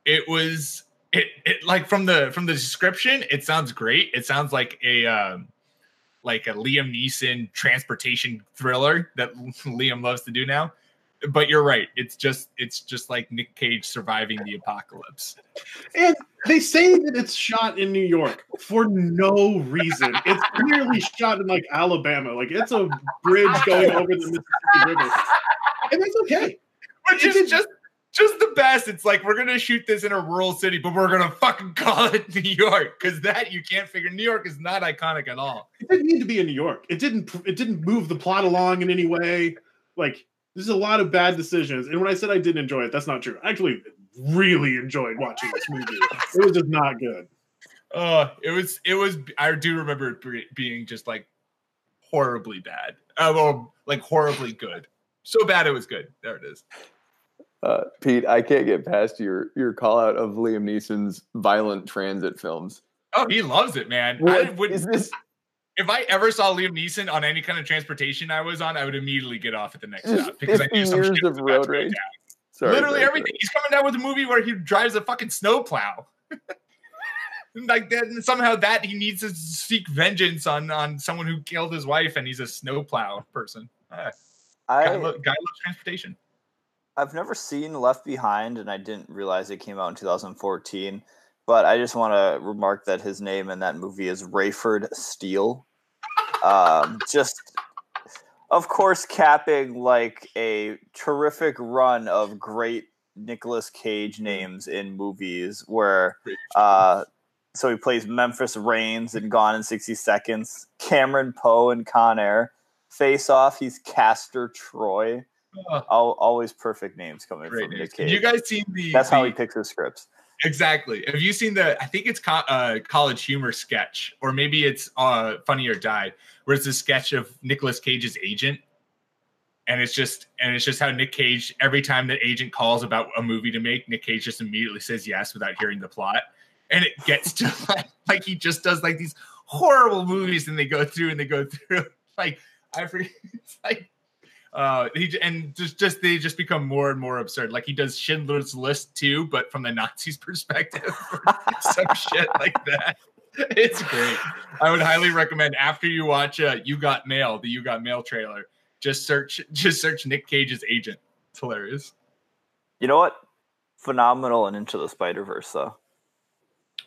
it was it it like from the from the description, it sounds great. It sounds like a um, like a Liam Neeson transportation thriller that Liam loves to do now. But you're right. It's just it's just like Nick Cage surviving the apocalypse. And they say that it's shot in New York for no reason. It's clearly shot in like Alabama. Like it's a bridge going over the Mississippi River. And that's okay. Which is just just the best. It's like we're gonna shoot this in a rural city, but we're gonna fucking call it New York because that you can't figure. New York is not iconic at all. It didn't need to be in New York. It didn't. It didn't move the plot along in any way. Like there's a lot of bad decisions. And when I said I didn't enjoy it, that's not true. I actually really enjoyed watching this movie. it was just not good. Uh, it was. It was. I do remember it being just like horribly bad. Uh, well, like horribly good. So bad it was good. There it is. Uh, Pete, I can't get past your your call out of Liam Neeson's violent transit films. Oh, he loves it, man. What I would, is this? If I ever saw Liam Neeson on any kind of transportation I was on, I would immediately get off at the next stop because I knew some years shit of was about road to go rage. down. Sorry, Literally sorry, everything. He's coming down with a movie where he drives a fucking snowplow. like that, and somehow that he needs to seek vengeance on on someone who killed his wife, and he's a snowplow person. Ah, I guy, lo- guy loves transportation. I've never seen Left Behind, and I didn't realize it came out in 2014. But I just want to remark that his name in that movie is Rayford Steele. Um, just, of course, capping like a terrific run of great Nicolas Cage names in movies. Where, uh, so he plays Memphis Raines in Gone in 60 Seconds, Cameron Poe in Con Air, Face Off. He's Castor Troy. Oh, Al always perfect names coming from names. Nick Cage. you guys seen the? That's how he picks his scripts. Exactly. Have you seen the? I think it's co- uh, college humor sketch, or maybe it's uh, Funny or Die, where it's a sketch of Nicolas Cage's agent, and it's just and it's just how Nick Cage every time the agent calls about a movie to make, Nick Cage just immediately says yes without hearing the plot, and it gets to like, like he just does like these horrible movies, and they go through and they go through like I forget, it's like uh he and just just they just become more and more absurd. Like he does schindler's list too but from the nazis perspective some shit like that. It's great. I would highly recommend after you watch uh you got mail the you got mail trailer just search just search nick cage's agent. It's hilarious. You know what? Phenomenal and Into the Spider Verse, though.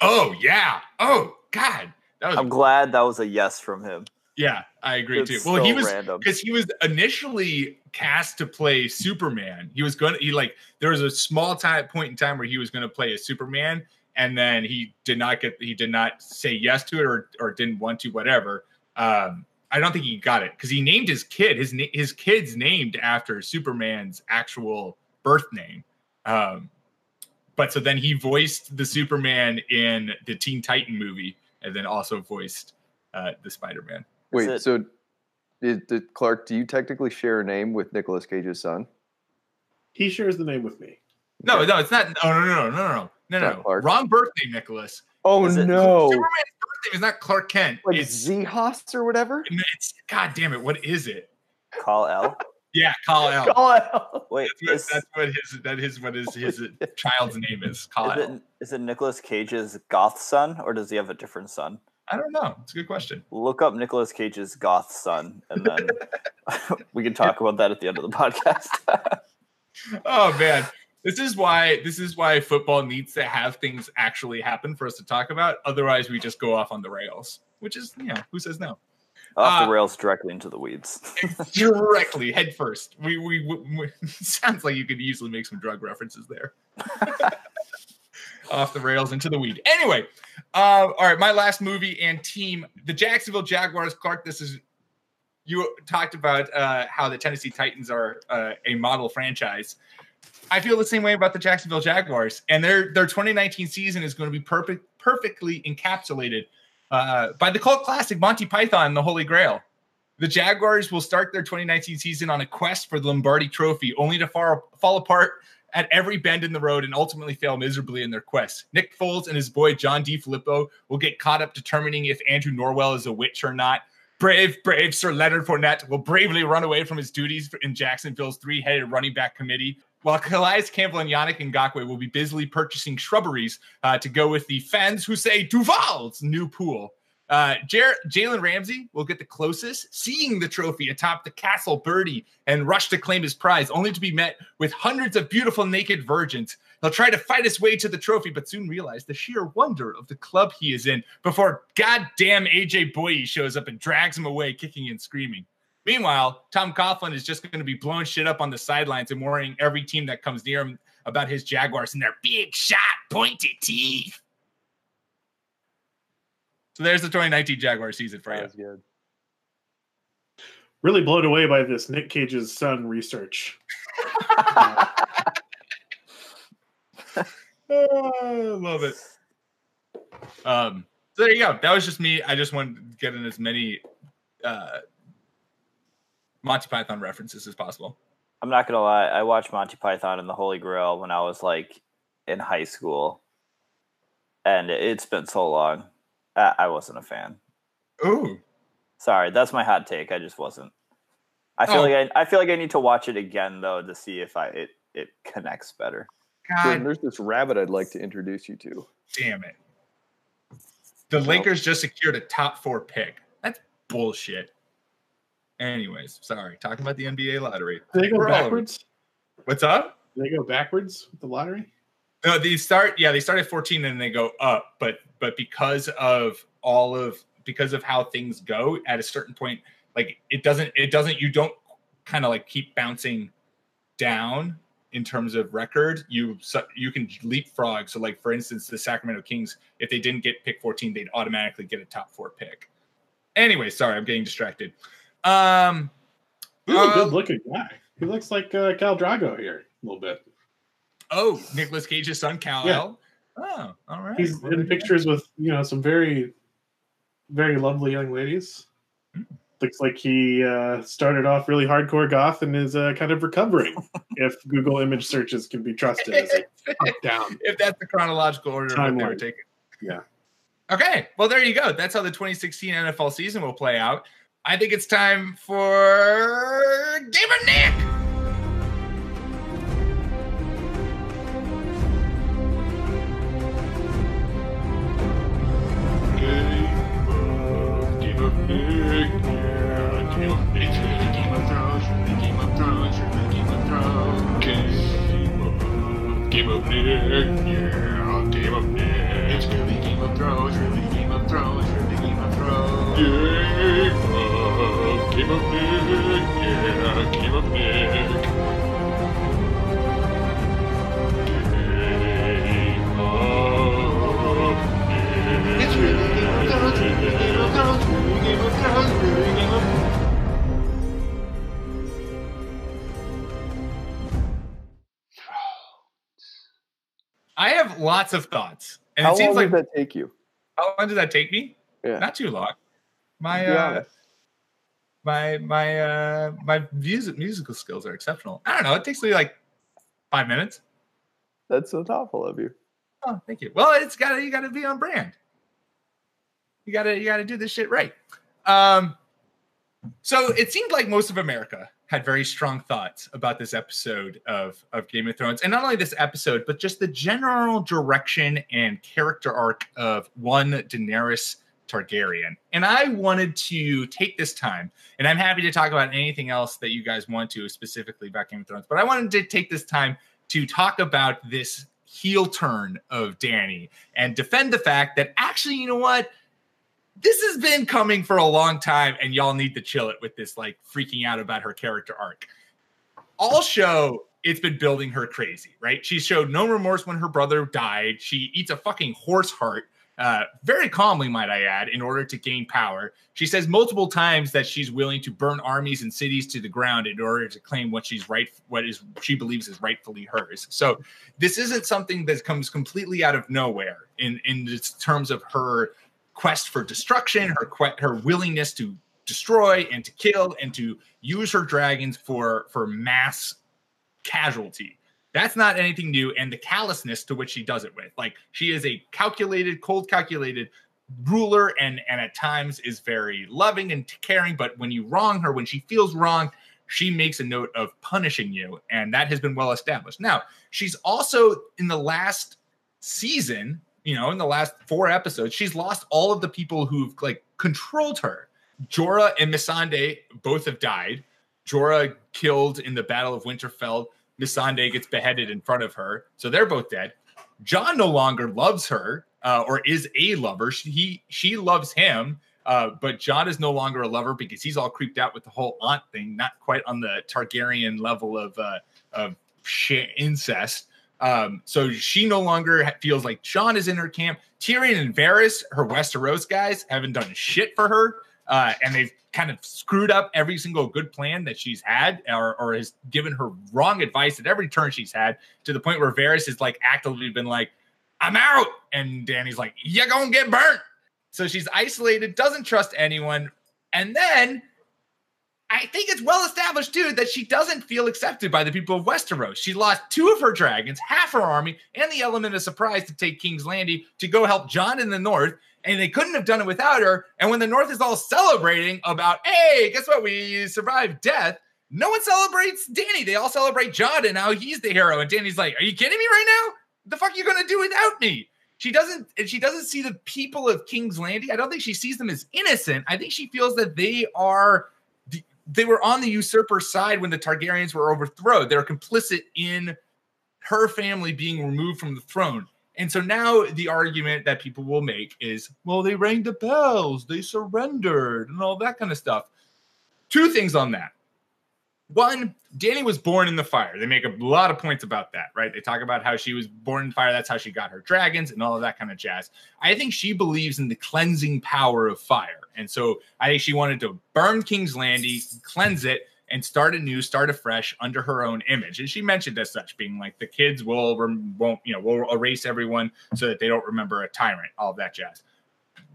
oh yeah. Oh god. That was I'm glad that was a yes from him. Yeah, I agree It's too. Well, he was because he was initially cast to play Superman. He was going to he like there was a small time point in time where he was going to play a Superman, and then he did not get he did not say yes to it or or didn't want to whatever. Um, I don't think he got it because he named his kid his na- his kid's named after Superman's actual birth name. Um, but so then he voiced the Superman in the Teen Titan movie, and then also voiced uh, the Spider Man. Wait, it- so did, did Clark? Do you technically share a name with Nicolas Cage's son? He shares the name with me. No, no, it's not. Oh, no, no, no, no, no, no, no, no. Clark. Wrong birthday, Nicholas. Oh Is it- no! Superman's birthday is not Clark Kent. Like it's Zehos or whatever. it's God damn it. What is it? Kal El. Yeah, Kal El. Call out. Wait, That's, is, that's what his that is what his his child's name is. Kal is El. it is it Nicolas Cage's goth son, or does he have a different son? I don't know. It's a good question. Look up Nicolas Cage's goth son, and then we can talk about that at the end of the podcast. Oh man. This is why this is why football needs to have things actually happen for us to talk about. Otherwise, we just go off on the rails, which is yeah, who says no? Off Uh, the rails directly into the weeds. directly head first. We, we, we, we- sounds like you could easily make some drug references there. Off the rails into the weed. Anyway, uh, all right. My last movie and team, the Jacksonville Jaguars. Clark, this is you talked about uh, how the Tennessee Titans are uh, a model franchise. I feel the same way about the Jacksonville Jaguars, and their their 2019 season is going to be perfect, perfectly encapsulated uh, by the cult classic Monty Python the Holy Grail. The Jaguars will start their 2019 season on a quest for the Lombardi Trophy, only to far, fall apart at every bend in the road and ultimately fail miserably in their quest. Nick Foles and his boy John DeFilippo will get caught up determining if Andrew Norwell is a witch or not. Brave, brave Sir Leonard Fournette will bravely run away from his duties in Jacksonville's three-headed running back committee, while Calais Campbell and Yannick Ngakoue will be busily purchasing shrubberies uh, to go with the fans who say Duval's new pool. Uh, Jalen Ramsey will get the closest, seeing the trophy atop the castle birdie and rush to claim his prize, only to be met with hundreds of beautiful naked virgins. He'll try to fight his way to the trophy, but soon realize the sheer wonder of the club he is in before goddamn AJ Bouye shows up and drags him away, kicking and screaming. Meanwhile, Tom Coughlin is just going to be blowing shit up on the sidelines and worrying every team that comes near him about his Jaguars and their big shot, pointed teeth. So there's the 2019 Jaguar season for you. That's good. Really blown away by this Nick Cage's son research. Oh, love it. Um, so there you go. That was just me. I just wanted to get in as many uh, Monty Python references as possible. I'm not gonna lie. I watched Monty Python and the Holy Grail when I was like in high school, and it's been so long. I, I wasn't a fan. Ooh, Sorry, that's my hot take. I just wasn't. I feel Oh. like I, I feel like I need to watch it again though to see if I it it connects better. Jordan, God there's this rabbit I'd like to introduce you to. damn it. The Lakers just secured a top four pick. That's bullshit. Anyways, sorry. Talking about the NBA lottery. Do they go We're backwards? What's up? Do they go backwards with the lottery? No, they start. Yeah, they start at 14 and they go up. But but because of all of because of how things go, at a certain point, like it doesn't it doesn't you don't kind of like keep bouncing down in terms of record. You you can leapfrog. So like for instance, the Sacramento Kings, if they didn't get pick 14, they'd automatically get a top four pick. Anyway, sorry, I'm getting distracted. Um, He's a uh, good looking guy. He looks like uh, Khal Drogo here a little bit. Oh, Nicholas Cage's son, Cal. Yeah. Oh, all right. He's Well, in pictures with you know some very, very lovely young ladies. Hmm. Looks like he uh, started off really hardcore goth and is uh, kind of recovering. if Google image searches can be trusted, as down. if that's the chronological order they were taking. Yeah. Okay. Well, there you go. That's how the 2016 NFL season will play out. I think it's time for Game of Nick. Lots of thoughts, and How it seems long like did that take you? how long did that take me? Yeah. Not too long. My uh, my my uh my music musical skills are exceptional. I don't know. It takes me like five minutes. That's so thoughtful of you. Oh, thank you. Well, it's got to you got to be on brand. You got to you got to do this shit right. Um, so it seemed like most of America had very strong thoughts about this episode of of Game of Thrones, and not only this episode, but just the general direction and character arc of one Daenerys Targaryen. And I wanted to take this time, and I'm happy to talk about anything else that you guys want to specifically about Game of Thrones, but I wanted to take this time to talk about this heel turn of Danny and defend the fact that actually, you know what? This has been coming for a long time, and y'all need to chill it with this, like freaking out about her character arc. All show, it's been building her crazy, right? She showed no remorse when her brother died. She eats a fucking horse heart, uh, very calmly, might I add, in order to gain power. She says multiple times that she's willing to burn armies and cities to the ground in order to claim what she's right, what is she believes is rightfully hers. So this isn't something that comes completely out of nowhere in in terms of her quest for destruction, her que- her willingness to destroy and to kill and to use her dragons for for mass casualty. That's not anything new. And the callousness to which she does it with. Like she is a calculated, cold calculated ruler and and at times is very loving and caring. But when you wrong her, when she feels wrong, she makes a note of punishing you. And that has been well established. Now, she's also in the last season, you know, in the last four episodes, she's lost all of the people who've like controlled her. Jorah and Missandei both have died. Jorah killed in the Battle of Winterfell. Missandei gets beheaded in front of her. So they're both dead. Jon no longer loves her uh, or is a lover. She, he she loves him, uh, but Jon is no longer a lover because he's all creeped out with the whole aunt thing. Not quite on the Targaryen level of uh, of incest. Um, so she no longer feels like Jon is in her camp. Tyrion and Varys, her Westeros guys, haven't done shit for her, uh, and they've kind of screwed up every single good plan that she's had, or, or has given her wrong advice at every turn she's had, to the point where Varys has like actively been like, "I'm out," and Danny's like, "You're gonna get burnt." So she's isolated, doesn't trust anyone, and then I think it's well established too that she doesn't feel accepted by the people of Westeros. She lost two of her dragons, half her army, and the element of surprise to take King's Landing to go help Jon in the north. And they couldn't have done it without her. And when the North is all celebrating about, hey, guess what? We survived death. No one celebrates Danny. They all celebrate Jon, and now he's the hero. And Danny's like, "Are you kidding me right now? The fuck are you gonna do without me?" She doesn't. And she doesn't see the people of King's Landing. I don't think she sees them as innocent. I think she feels that they are they were on the usurper side when the Targaryens were overthrown. They're complicit in her family being removed from the throne. And so now the argument that people will make is, well, they rang the bells, they surrendered, and all that kind of stuff. Two things on that. One, Danny was born in the fire. They make a lot of points about that, right? They talk about how she was born in fire. That's how she got her dragons and all of that kind of jazz. I think she believes in the cleansing power of fire. And so I think she wanted to burn King's Landing, cleanse it, and start anew, start afresh under her own image. And she mentioned as such, being like the kids will won't you know will erase everyone so that they don't remember a tyrant, all that jazz.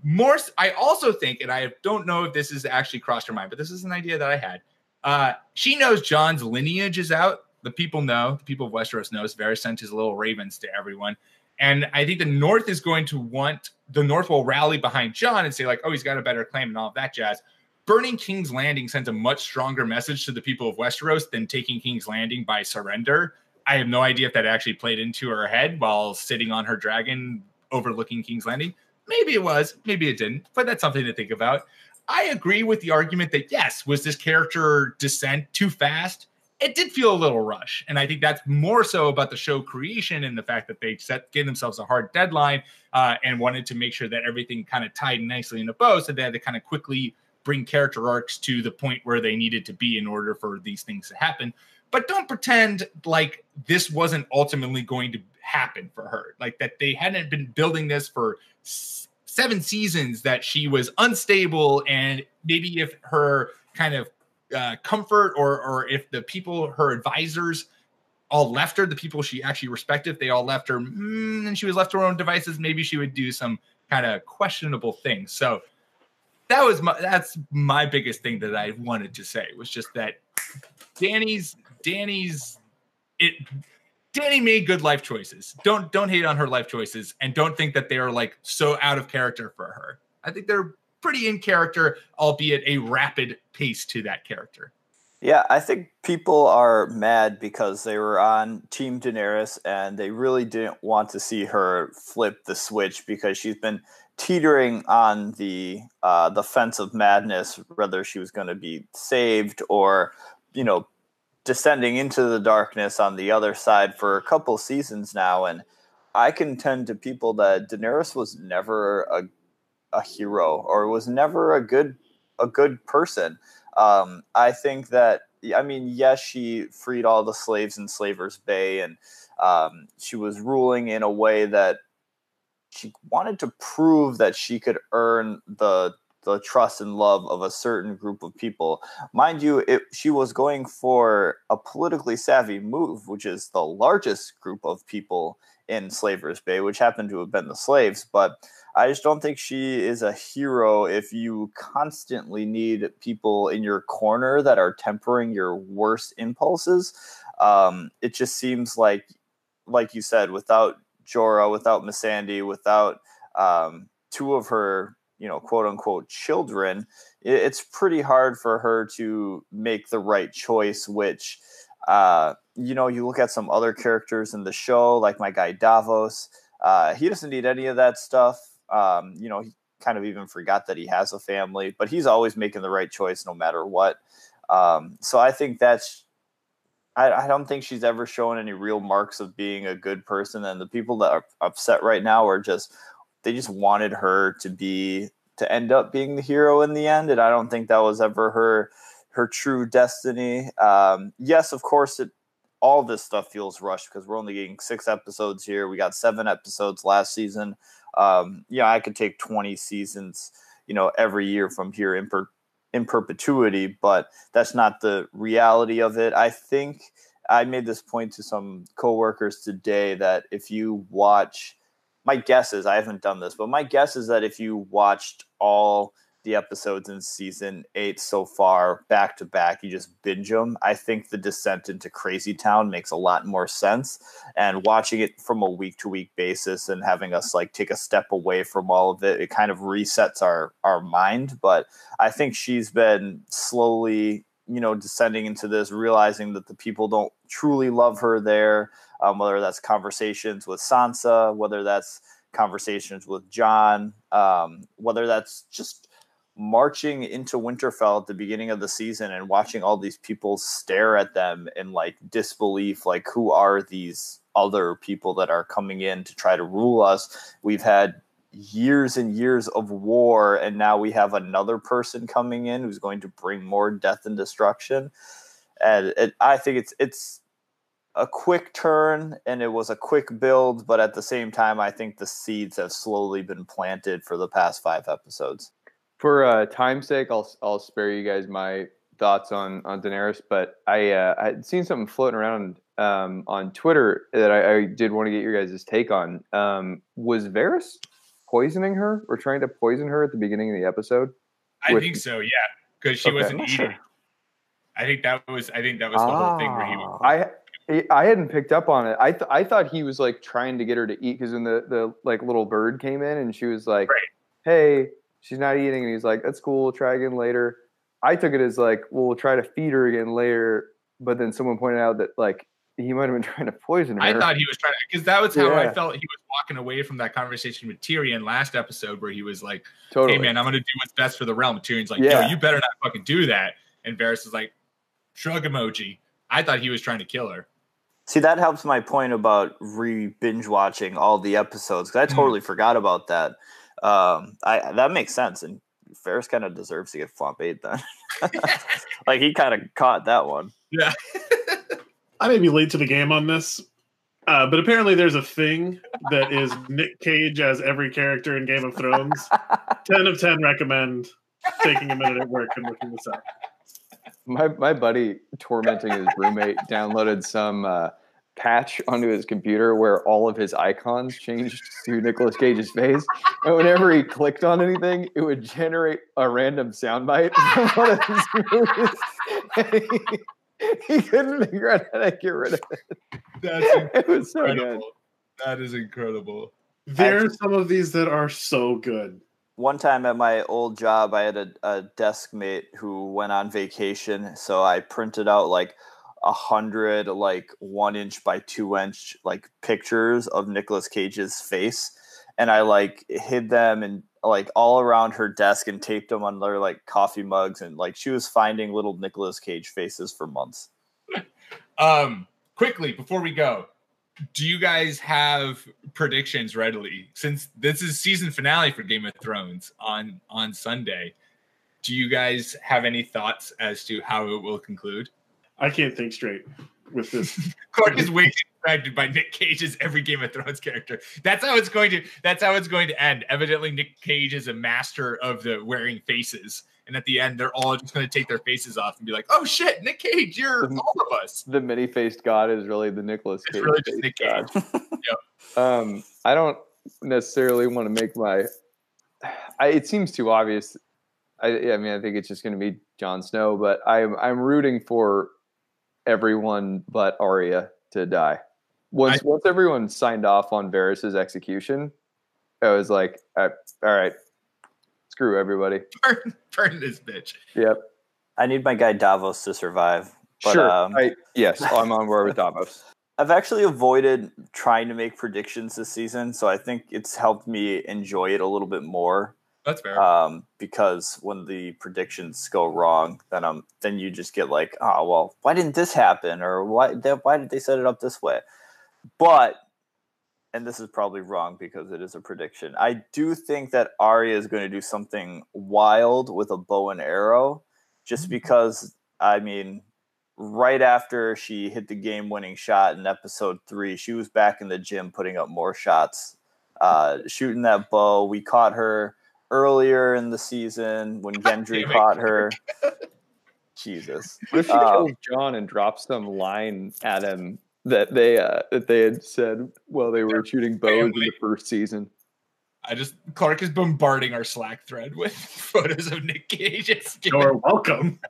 More, I also think, and I don't know if this is actually crossed her mind, but this is an idea that I had uh, she knows Jon's lineage is out. The people know, the people of Westeros knows. Varys sent his little ravens to everyone. And I think the North is going to want the North will rally behind John and say, like, oh, he's got a better claim and all of that jazz. Burning King's Landing sends a much stronger message to the people of Westeros than taking King's Landing by surrender. I have no idea if that actually played into her head while sitting on her dragon overlooking King's Landing. Maybe it was, maybe it didn't, but that's something to think about. I agree with the argument that yes, was this character descent too fast? It did feel a little rush, and I think that's more so about the show creation and the fact that they set gave themselves a hard deadline uh, and wanted to make sure that everything kind of tied nicely in a bow, so they had to kind of quickly bring character arcs to the point where they needed to be in order for these things to happen. But don't pretend like this wasn't ultimately going to happen for her, like that they hadn't been building this for seven seasons that she was unstable and maybe if her kind of uh, comfort or or if the people her advisors all left her the people she actually respected they all left her mm, and she was left to her own devices maybe she would do some kind of questionable things. So that was my that's my biggest thing that i wanted to say was just that danny's danny's it Dany made good life choices. Don't don't hate on her life choices and don't think that they are like so out of character for her. I think they're pretty in character, albeit a rapid pace to that character. Yeah, I think people are mad because they were on Team Daenerys and they really didn't want to see her flip the switch because she's been teetering on the uh, the fence of madness, whether she was going to be saved or you know descending into the darkness on the other side for a couple seasons now, and I contend to people that Daenerys was never a a hero or was never a good a good person. Um, I think that I mean, yes, she freed all the slaves in Slavers Bay, and um, she was ruling in a way that she wanted to prove that she could earn the the trust and love of a certain group of people. Mind you, it, she was going for a politically savvy move, which is the largest group of people in Slavers Bay, which happened to have been the slaves. But I just don't think she is a hero if you constantly need people in your corner that are tempering your worst impulses. Um, it just seems like, like you said, without Jorah, without Missandei, without um, two of her, you know, quote unquote children, it's pretty hard for her to make the right choice, which, uh, you know, you look at some other characters in the show, like my guy Davos. Uh, he doesn't need any of that stuff. Um, you know, he kind of even forgot that he has a family, but he's always making the right choice no matter what. Um, so I think that's I, I, don't think she's ever shown any real marks of being a good person. And the people that are upset right now are just they just wanted her to be to end up being the hero in the end. And I don't think that was ever her her true destiny. Um, yes, of course, it all this stuff feels rushed because we're only getting six episodes here. We got seven episodes last season. Um, yeah, I could take 20 seasons, you know, every year from here in per- in perpetuity, but that's not the reality of it. I think I made this point to some coworkers today that if you watch, my guess is I haven't done this, but my guess is that if you watched all the episodes in season eight so far back to back. You just binge them. I think the descent into Crazy Town makes a lot more sense. And watching it from a week to week basis and having us like take a step away from all of it, it kind of resets our our mind. But I think she's been slowly, you know, descending into this, realizing that the people don't truly love her there. Um, whether that's conversations with Sansa, whether that's conversations with Jon, um, whether that's just marching into Winterfell at the beginning of the season and watching all these people stare at them in like disbelief, like who are these other people that are coming in to try to rule us? We've had years and years of war, and now we have another person coming in who's going to bring more death and destruction. And it, I think it's it's a quick turn and it was a quick build, but at the same time, I think the seeds have slowly been planted for the past five episodes for uh, time's sake, I'll I'll spare you guys my thoughts on on Daenerys, but I uh, I had seen something floating around um, on Twitter that I, I, did want to get your guys' take on. Um, was Varys poisoning her or trying to poison her at the beginning of the episode? I with... think so. Yeah, because she okay. wasn't eating. I think that was. I think that was the ah, whole thing where he was. I I hadn't picked up on it. I th- I thought he was like trying to get her to eat because when the the like little bird came in and she was like, right. "Hey, she's not eating, and he's like, "That's cool. We'll try again later." I took it as like, "Well, we'll try to feed her again later." But then someone pointed out that like he might have been trying to poison her. I thought he was trying to because that was how yeah. I felt he was walking away from that conversation with Tyrion last episode where he was like, totally. "Hey man, I'm gonna do what's best for the realm." Tyrion's like, yeah. "Yo, you better not fucking do that." And Varys is like, "Shrug emoji." I thought he was trying to kill her. See, that helps my point about re binge watching all the episodes because I mm. totally mm. forgot about that. Um, I that makes sense, and Varys kind of deserves to get flop eight then. like he kind of caught that one. Yeah. I may be late to the game on this, uh, but apparently there's a thing that is Nick Cage as every character in Game of Thrones. ten of ten recommend taking a minute at work and looking this up. My my buddy tormenting his roommate downloaded some. Uh, patch onto his computer where all of his icons changed to Nicolas Cage's face. And whenever he clicked on anything, it would generate a random soundbite from one of his movies. He, he, couldn't figure out how to get rid of it. That's incredible. It was so good. That is incredible. There are some of these that are so good. One time at my old job, I had a, a desk mate who went on vacation. So I printed out like a hundred like one inch by two inch like pictures of Nicolas Cage's face, and I like hid them and like all around her desk and taped them on their like coffee mugs and like she was finding little Nicolas Cage faces for months. um, quickly before we go, do you guys have predictions readily since this is season finale for Game of Thrones on on Sunday? Do you guys have any thoughts as to how it will conclude? I can't think straight with this. Clark is waiting distracted by Nick Cage's every Game of Thrones character. That's how it's going to. That's how it's going to end. Evidently, Nick Cage is a master of the wearing faces, and at the end, they're all just going to take their faces off and be like, "Oh shit, Nick Cage, you're all of us." The many faced God is really the Nicholas It's Cage. really just Nick Cage. God. Um, I don't necessarily want to make my. I, it seems too obvious. I, I mean, I think it's just going to be Jon Snow, but I'm I'm rooting for everyone but Arya to die. Once once everyone signed off on Varys's execution, I was like, all right screw everybody. Burn, burn this bitch. Yep. I need my guy Davos to survive. But, sure. um, I, yes, I'm on board with Davos. I've actually avoided trying to make predictions this season, so I think it's helped me enjoy it a little bit more. That's fair. Um, because when the predictions go wrong, then um, then you just get like, oh well, why didn't this happen, or why why did they set it up this way? But and this is probably wrong because it is a prediction. I do think that Arya is going to do something wild with a bow and arrow, just because I mean, right after she hit the game-winning shot in episode three, she was back in the gym putting up more shots, uh, shooting that bow. We caught her earlier in the season when Gendry caught her. Jesus. What if she Uh, kills Jon and drops some line at him that they uh, that they had said while they were shooting bows in the first season? I just Clark is bombarding our Slack thread with photos of Nick Cage's. You're welcome.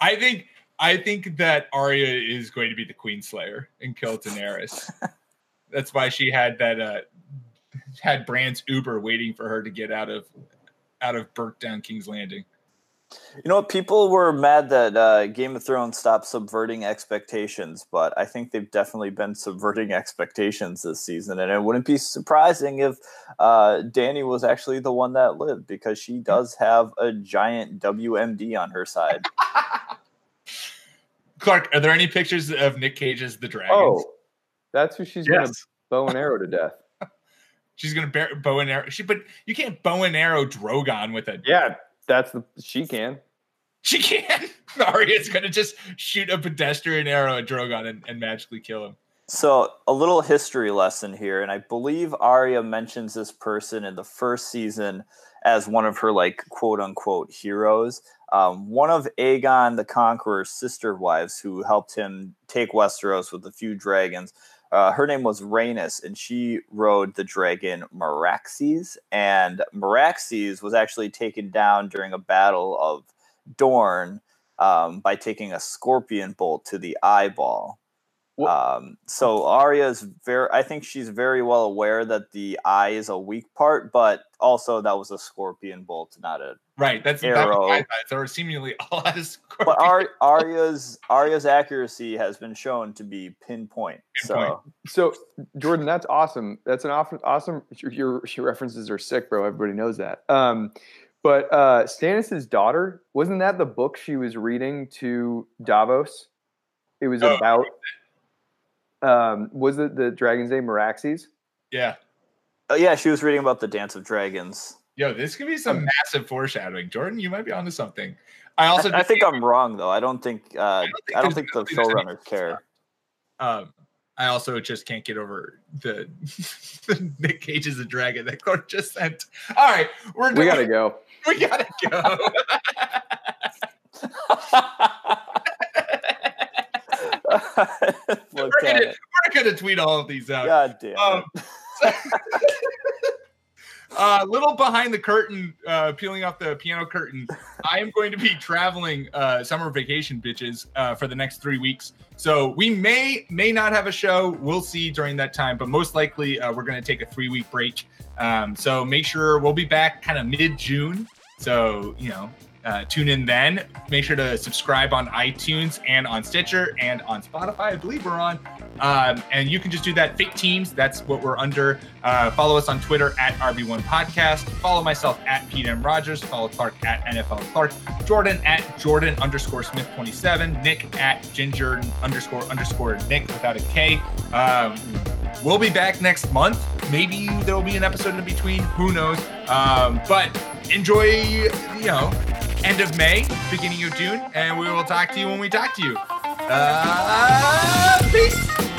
I think I think that Arya is going to be the Queen Slayer and kill Daenerys. That's why she had that uh had Bran's Uber waiting for her to get out of out of burnt down King's Landing. You know what? People were mad that uh, Game of Thrones stopped subverting expectations, but I think they've definitely been subverting expectations this season. And it wouldn't be surprising if uh, Dany was actually the one that lived because she does have a giant WMD on her side. Clark, are there any pictures of Nick Cage's the dragon? Oh, that's who she's going to bow and arrow to death. She's gonna bear, bow and arrow. She, but you can't bow and arrow Drogon with a. Yeah, that's the she can. She can. Arya's gonna just shoot a pedestrian arrow at Drogon and, and magically kill him. So, a little history lesson here, and I believe Arya mentions this person in the first season as one of her like quote unquote heroes. Um, one of Aegon the Conqueror's sister wives who helped him take Westeros with a few dragons. Uh, her name was Rhaenys, and she rode the dragon Meraxes. And Meraxes was actually taken down during a battle of Dorne um, by taking a scorpion bolt to the eyeball. Um, so Arya is very, I think she's very well aware that the eye is a weak part, but also that was a scorpion bolt, not a Right. That's that was arrow. my thought. So we're seemingly all out of scorpion. but Ar- Arya's Arya's accuracy has been shown to be pinpoint. So So Jordan, that's awesome. That's an awesome, awesome. Your, your your references are sick, bro. Everybody knows that. Um, but uh, Stannis's daughter wasn't that the book she was reading to Davos? It was Oh. about. Um, was it the dragon's name Meraxes? yeah. Uh, yeah, she was reading about the Dance of Dragons. Yo, this could be some massive foreshadowing. Jordan, you might be onto something. I also I, I think I'm wrong though. I don't think uh, I don't think I the don't think there's any- showrunners care. um I also just can't get over the, the Nick Cage is a dragon that Clark just sent. All right, we're We gotta go. We gotta go. We're, gonna, we're gonna tweet all of these out. God damn Um, uh, little behind the curtain, uh, peeling off the piano curtain. I am going to be traveling uh, summer vacation, bitches, uh, for the next three weeks. So we may may not have a show. We'll see during that time, but most likely uh, we're going to take a three week break. Um, so make sure we'll be back kind of mid June. So you know. Uh, tune in then. Make sure to subscribe on iTunes and on Stitcher and on Spotify. I believe we're on. Um, and you can just do that. Fake Teams, that's what we're under. Uh, follow us on Twitter at RB1 Podcast. Follow myself at Pete M. Rogers. Follow Clark at NFL Clark. Jordan at Jordan underscore Smith 27. Nick at Ginger underscore underscore Nick without a K. Um, we'll be back next month. Maybe there will be an episode in between. Who knows? Um, but enjoy, you know, end of May, beginning of June, and we will talk to you when we talk to you. Uh, peace.